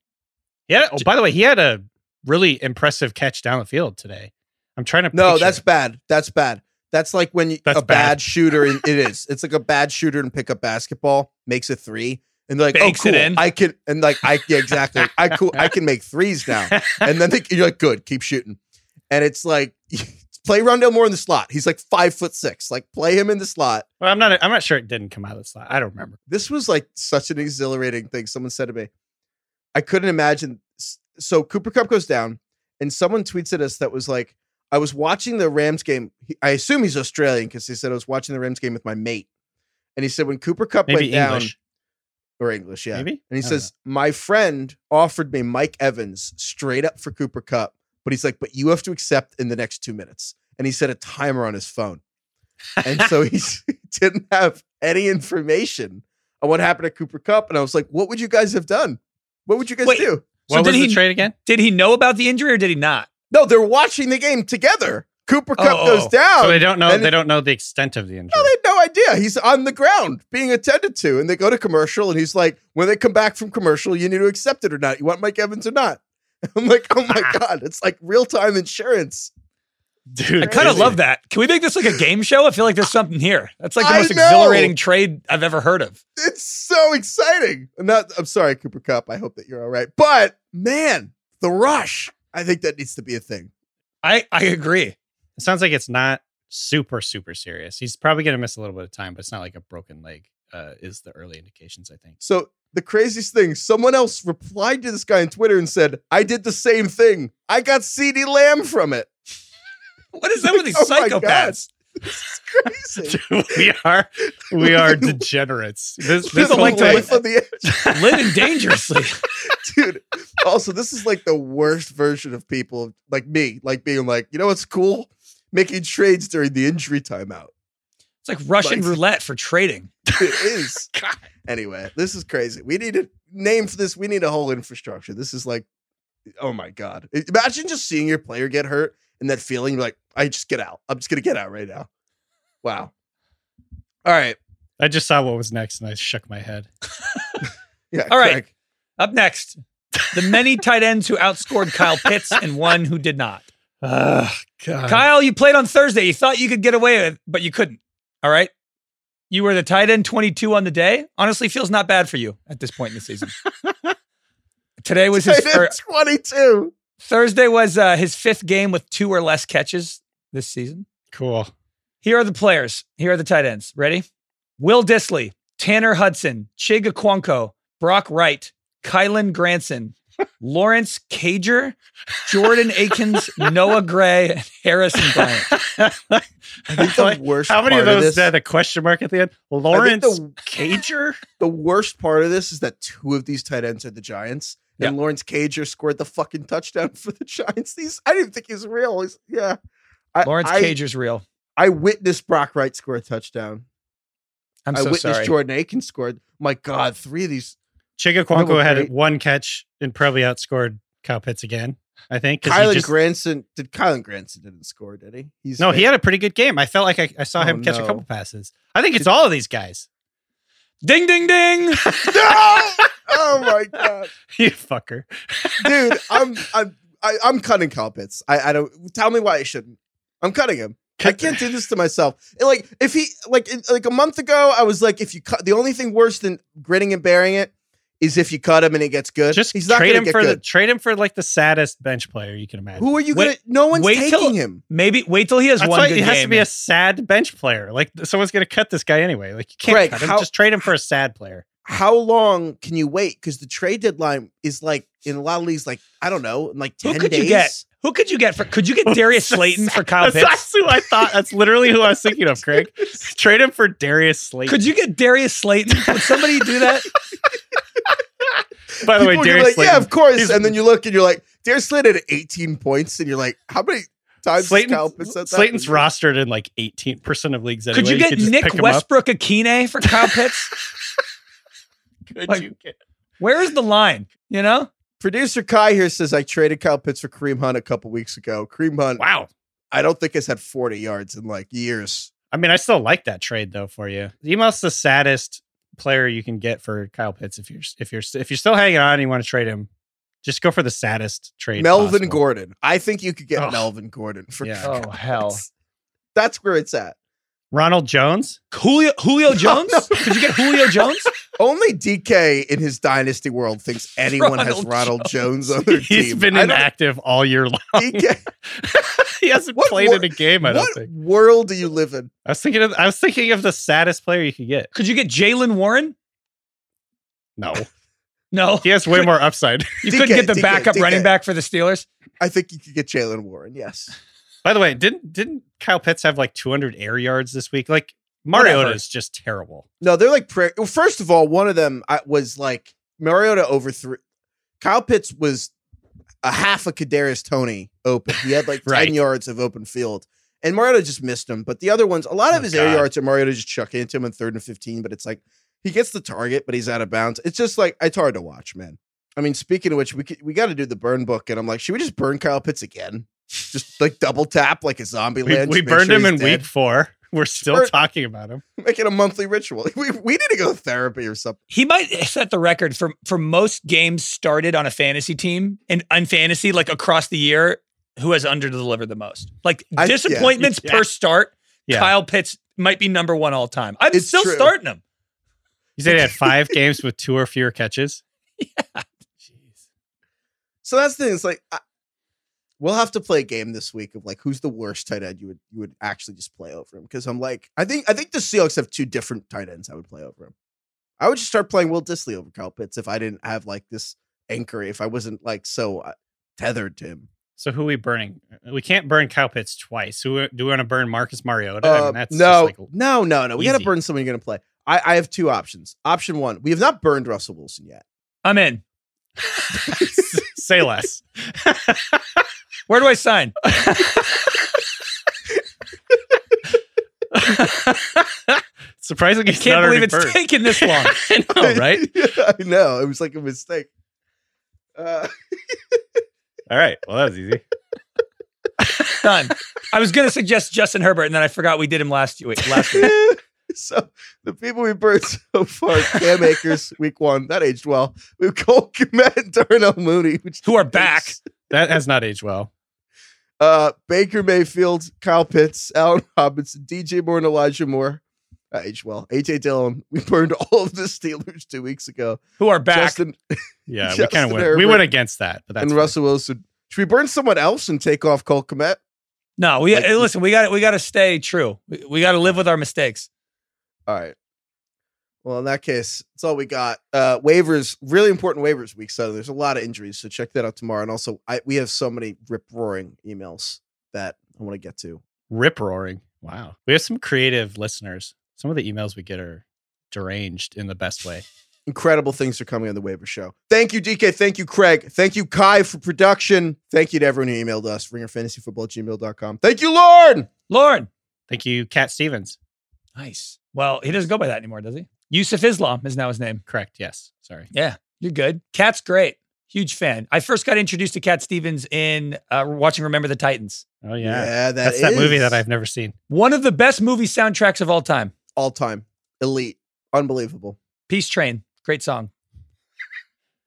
Yeah. Oh, by the way, he had a really impressive catch down the field today. I'm trying to. No, picture that's bad. That's bad. That's like when you, That's a bad, bad. shooter. In, *laughs* it is. It's like a bad shooter in pickup basketball makes a three, and they're like, "Oh, cool. I can." And like, I yeah, exactly. I cool. I can make threes now. *laughs* And then they, you're like, "Good, keep shooting." And it's like, *laughs* play Rondale Moore in the slot. He's like five foot six. Like, play him in the slot. Well, I'm not. I'm not sure it didn't come out of the slot. I don't remember. This was like such an exhilarating thing. Someone said to me, I couldn't imagine. So Cooper Kupp goes down, and someone tweets at us that was like, I was watching the Rams game. I assume he's Australian because he said I was watching the Rams game with my mate. And he said when Cooper Kupp Maybe went down, English. Or English, yeah. Maybe. And he I don't says, My friend offered me Mike Evans straight up for Cooper Kupp, but he's like, But you have to accept in the next two minutes. And he set a timer on his phone. And so he *laughs* *laughs* didn't have any information on what happened to Cooper Kupp. And I was like, What would you guys have done? What would you guys Wait. do? So what did was he the trade again? did he know about the injury or did he not? No, they're watching the game together. Cooper Kupp Oh, goes down. So they don't know. They it- don't know the extent of the injury. No, they had no idea. He's on the ground being attended to, and they go to commercial, and he's like, "When they come back from commercial, you need to accept it or not. You want Mike Evans or not?" *laughs* I'm like, "Oh my *laughs* god, it's like real time insurance." Dude, I kind of love that. Can we make this like a game show? I feel like there's something here. That's like the most exhilarating trade I've ever heard of. It's so exciting. I'm not. I'm sorry, Cooper Kupp. I hope that you're all right. But man, the rush. I think that needs to be a thing. I I agree. It sounds like it's not super super serious. He's probably going to miss a little bit of time, but it's not like a broken leg. Uh, is the early indications? I think. So the craziest thing, someone else replied to this guy on Twitter and said, "I did the same thing. I got CeeDee Lamb from it." *laughs* What is *laughs* that with these Oh psychopaths? This is crazy. *laughs* we are we are degenerates. This, this whole like Life on the edge. Living dangerously. dude. Also, this is like the worst version of people like me, like being like, you know what's cool? Making trades during the injury timeout. It's like Russian Like- roulette for trading. *laughs* It is. *laughs* anyway, this is crazy. We need a name for this. We need a whole infrastructure. This is like, oh my god! Imagine just seeing your player get hurt and that feeling like, I just get out. I'm just gonna get out right now. Wow. All right. I just saw what was next, and I shook my head. *laughs* Yeah. All right. Craig. Up next, the many tight ends who outscored Kyle Pitts and one who did not. Oh, God. Kyle, you played on Thursday. You thought you could get away with, it, but you couldn't. All right. You were the tight end 22 on the day. Honestly, feels not bad for you at this point in the season. *laughs* Today was his Tight end fir- 22. Thursday was uh, his fifth game with two or less catches this season. Cool. Here are the players. Here are the tight ends. Ready? Will Dissly, Tanner Hudson, Chig Brock Wright, Kylen Granson, Lawrence Cager, Jordan Akins, Noah Gray, and Harrison Bryant. I think the Like, worst. How many of part those this- had a question mark at the end? I Lawrence the- Cager? *laughs* The worst part of this is that two of these tight ends are the Giants, and Lawrence Cager scored the fucking touchdown for the Giants. These I didn't think he was real. He's, yeah, I, Lawrence I, Cager's real. I witnessed Brock Wright score a touchdown. I'm I witnessed sorry. Jordan Akins scored. My God, three of these. Chig Okonkwo had great- one catch and probably outscored Kyle Pitts again. I think Kylen just- Granson did. Kylen Granson didn't score, did he? He's no, he had a pretty good game. I felt like I, I saw Oh, him catch a couple passes. I think it's all of these guys. Ding, ding, ding. *laughs* no. oh my God, *laughs* you fucker. dude, *laughs* I'm I'm I, I'm cutting Kyle Pitts. I I don't tell me why I shouldn't. I'm cutting him. I can't do this to myself. And, Like if he like like a month ago, I was like, if you cut the only thing worse than gritting and bearing it is if you cut him and it gets good. Just he's not trade him get for the trade him for like the saddest bench player you can imagine. Who are you Wait- gonna? No one's wait taking till- him. Maybe wait till he has That's one why good it has game. to be a sad bench player. Like someone's going to cut this guy anyway. Like you can't Greg, cut him. how- Just trade him for a sad player. How long can you wait? Because the trade deadline is like in a lot of leagues, like I don't know, in like Who ten could days. you get? Who could you get for? Could you get *laughs* Darius Slayton for Kyle That's, Pitts? that's who I thought. That's literally who I was thinking of, Craig. *laughs* Trade him for Darius Slayton. Could you get Darius Slayton? Would somebody do that? *laughs* By the way, People are Darius like, Slayton. yeah, of course. he's- And then you look and you're like, Darius Slayton had 18 points, and you're like, how many times Slayton, has Kyle said that? Slayton's rostered in like 18% of leagues anyway. Could you get just Nick pick him up. Westbrook Ikhine for Kyle *laughs* Pitts? Could Like- you get? Where is the line? You know? Producer Kai here says I traded Kyle Pitts for Kareem Hunt a couple weeks ago. Kareem Hunt, Wow. I don't think has had 40 yards in like years. I mean, I still like that trade though for you. Emo's the saddest player you can get for Kyle Pitts if you're if you're if you're still hanging on and you want to trade him. Just go for the saddest trade. Melvin possible. Gordon. I think you could get Ugh. Melvin Gordon for Yeah. Oh, Kyle Oh, hell. Pitts. That's where it's at. Ronald Jones. Julio Julio *laughs* Jones? no. Could you get Julio Jones? Only DK in his dynasty world thinks *laughs* anyone has Ronald Ronald Jones, on *laughs* their He's team. He's don't- inactive all year long. DK, *laughs* he hasn't What played wor- in a game. I don't think. what world do you live in? I was thinking of I was thinking of the saddest player you could get. Could you get Jaylen Warren? No, No. he has way more upside. You DK, couldn't get the DK, backup DK. running back for the Steelers? I think you could get Jaylen Warren. Yes. By the way, didn't didn't Kyle Pitts have like 200 air yards this week? Like Whatever. Mariota is just terrible. No, they're like. Pra- well, first of all, one of them I, was like Mariota overthrew. Kyle Pitts was a half a Kadarius Toney open. He had like *laughs* ten yards of open field, and Mariota just missed him. But the other ones, a lot of Oh, his air yards are Mariota just chucking into him in third and fifteen. But it's like he gets the target, but he's out of bounds. It's just like it's hard to watch, man. I mean, speaking of which, we could, we got to do the burn book, and I'm like, should we just burn Kyle Pitts again? *laughs* Just like double tap like a zombie We, land. we burned him in dead? week four. *laughs* We're still Burn- talking about him. Make it a monthly ritual. *laughs* We, we need to go to therapy or something. He might set the record for for most games started on a fantasy team and on fantasy like across the year who has under delivered the most. Like I- disappointments Yeah. per start, Yeah. Kyle Pitts might be number one all time. I'm It's still true. starting him. You said he had five *laughs* games with two or fewer catches. Yeah. Jeez. So that's the thing. It's like I, we'll have to play a game this week of like who's the worst tight end you would you would actually just play over him because I'm like I think I think the Seahawks have two different tight ends I would play over him. I would just start playing Will Dissly over Kyle Pitts if I didn't have like this anchor if I wasn't like so uh, tethered to him. So who we burning? We can't burn Kyle Pitts twice. Who do we want to burn Marcus Mariota? I Uh, mean, that's no, just like no, no, no. We got to burn someone you're going to play. I, I have two options. Option one: we have not burned Russell Wilson yet. I'm in. *laughs* say less. *laughs* Where do I sign? *laughs* Surprisingly, I can't believe it's taken this long. *laughs* I know, right? *laughs* I know. It was like a mistake. Uh, All right. Well, that was easy. Done. I was gonna suggest Justin Herbert, and then I forgot we did him last week. Last week. so the people we burned so far, Cam Akers, week one, that aged well. We've Cole Kmet and Darnell Mooney, which Who are back. That has not aged well. Uh, Baker Mayfield, Kyle Pitts, Allen *laughs* Robinson, DJ Moore, and Elijah Moore. That aged well. AJ Dillon. *laughs* We burned all of the Steelers two weeks ago. Who are back. Justin *laughs* Yeah, we kind of went. Herbert We went against that, but that's and fine. Russell Wilson. Should we burn someone else and take off Cole Kmet? no, we Like- listen. We got we got to stay true. We, we got to live with our mistakes. All right. Well, in that case, that's all we got. Uh waivers, really important waivers week. So there's a lot of injuries. So check that out tomorrow. And also, I we have so many rip roaring emails that I want to get to. rip roaring. Wow, we have some creative listeners. Some of the emails we get are deranged in the best way. Incredible things are coming on the waiver show. Thank you, DK. Thank you, Craig. Thank you, Kai, for production. Thank you to everyone who emailed us, ringerfantasyfootball@gmail.com. Thank you, Lord. Lord, Thank you, Cat Stevens. nice. Well, he doesn't go by that anymore, does he? Yusuf Islam is now his name. Correct. Yes. Sorry. Yeah, you're good. Cat's great. Huge fan. I first got introduced to Cat Stevens in uh, watching Remember the Titans. Oh yeah. that That's that movie that I've never seen. One of the best movie soundtracks of all time. all time elite, unbelievable, Peace Train. Great song.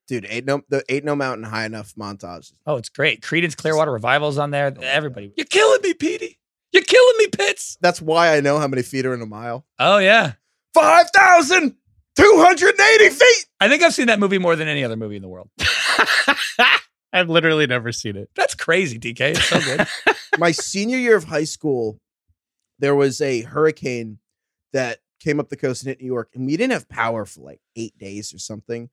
dude. Ain't no the ain't no mountain high enough montage. Oh, it's great. Creedence Clearwater Revival's on there. Everybody. You're killing me, Petey. You're killing me, Pitts. That's why I know how many feet are in a mile. Oh, yeah. Five thousand two hundred eighty feet. I think I've seen that movie more than any other movie in the world. *laughs* I've literally never seen it. That's crazy, DK. It's so good. *laughs* my senior year of high school, there was a hurricane that came up the coast and hit New York, and we didn't have power for like eight days or something.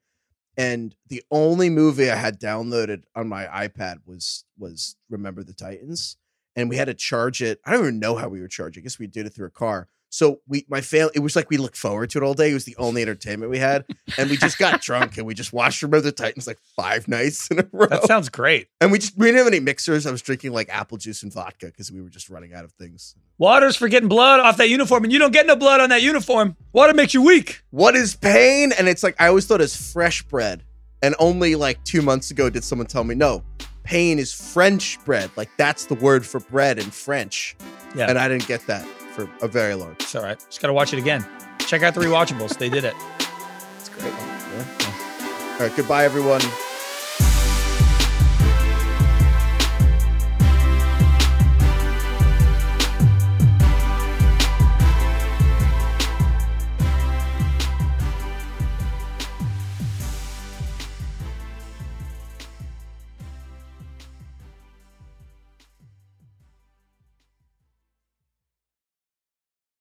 And the only movie I had downloaded on my iPad was was Remember the Titans, and we had to charge it. I don't even know how we were charging. I guess we did it through a car. So we, my family, it was like we looked forward to it all day. It was the only entertainment we had, and we just got *laughs* drunk and we just watched Remember the Titans like five nights in a *laughs* row. that sounds great. and we just we didn't have any mixers. I was drinking like apple juice and vodka because we were just running out of things. Water's for getting blood off that uniform, and you don't get no blood on that uniform. Water makes you weak. What is pain? And it's like I always thought it was fresh bread. And only like two months ago did someone tell me, no, pain is French bread. Like that's the word for bread in French. Yeah. And I didn't get that for a very long time. It's all right. Just got to watch it again. Check out the rewatchables. They did it. It's great. Yeah. All right. Goodbye, everyone.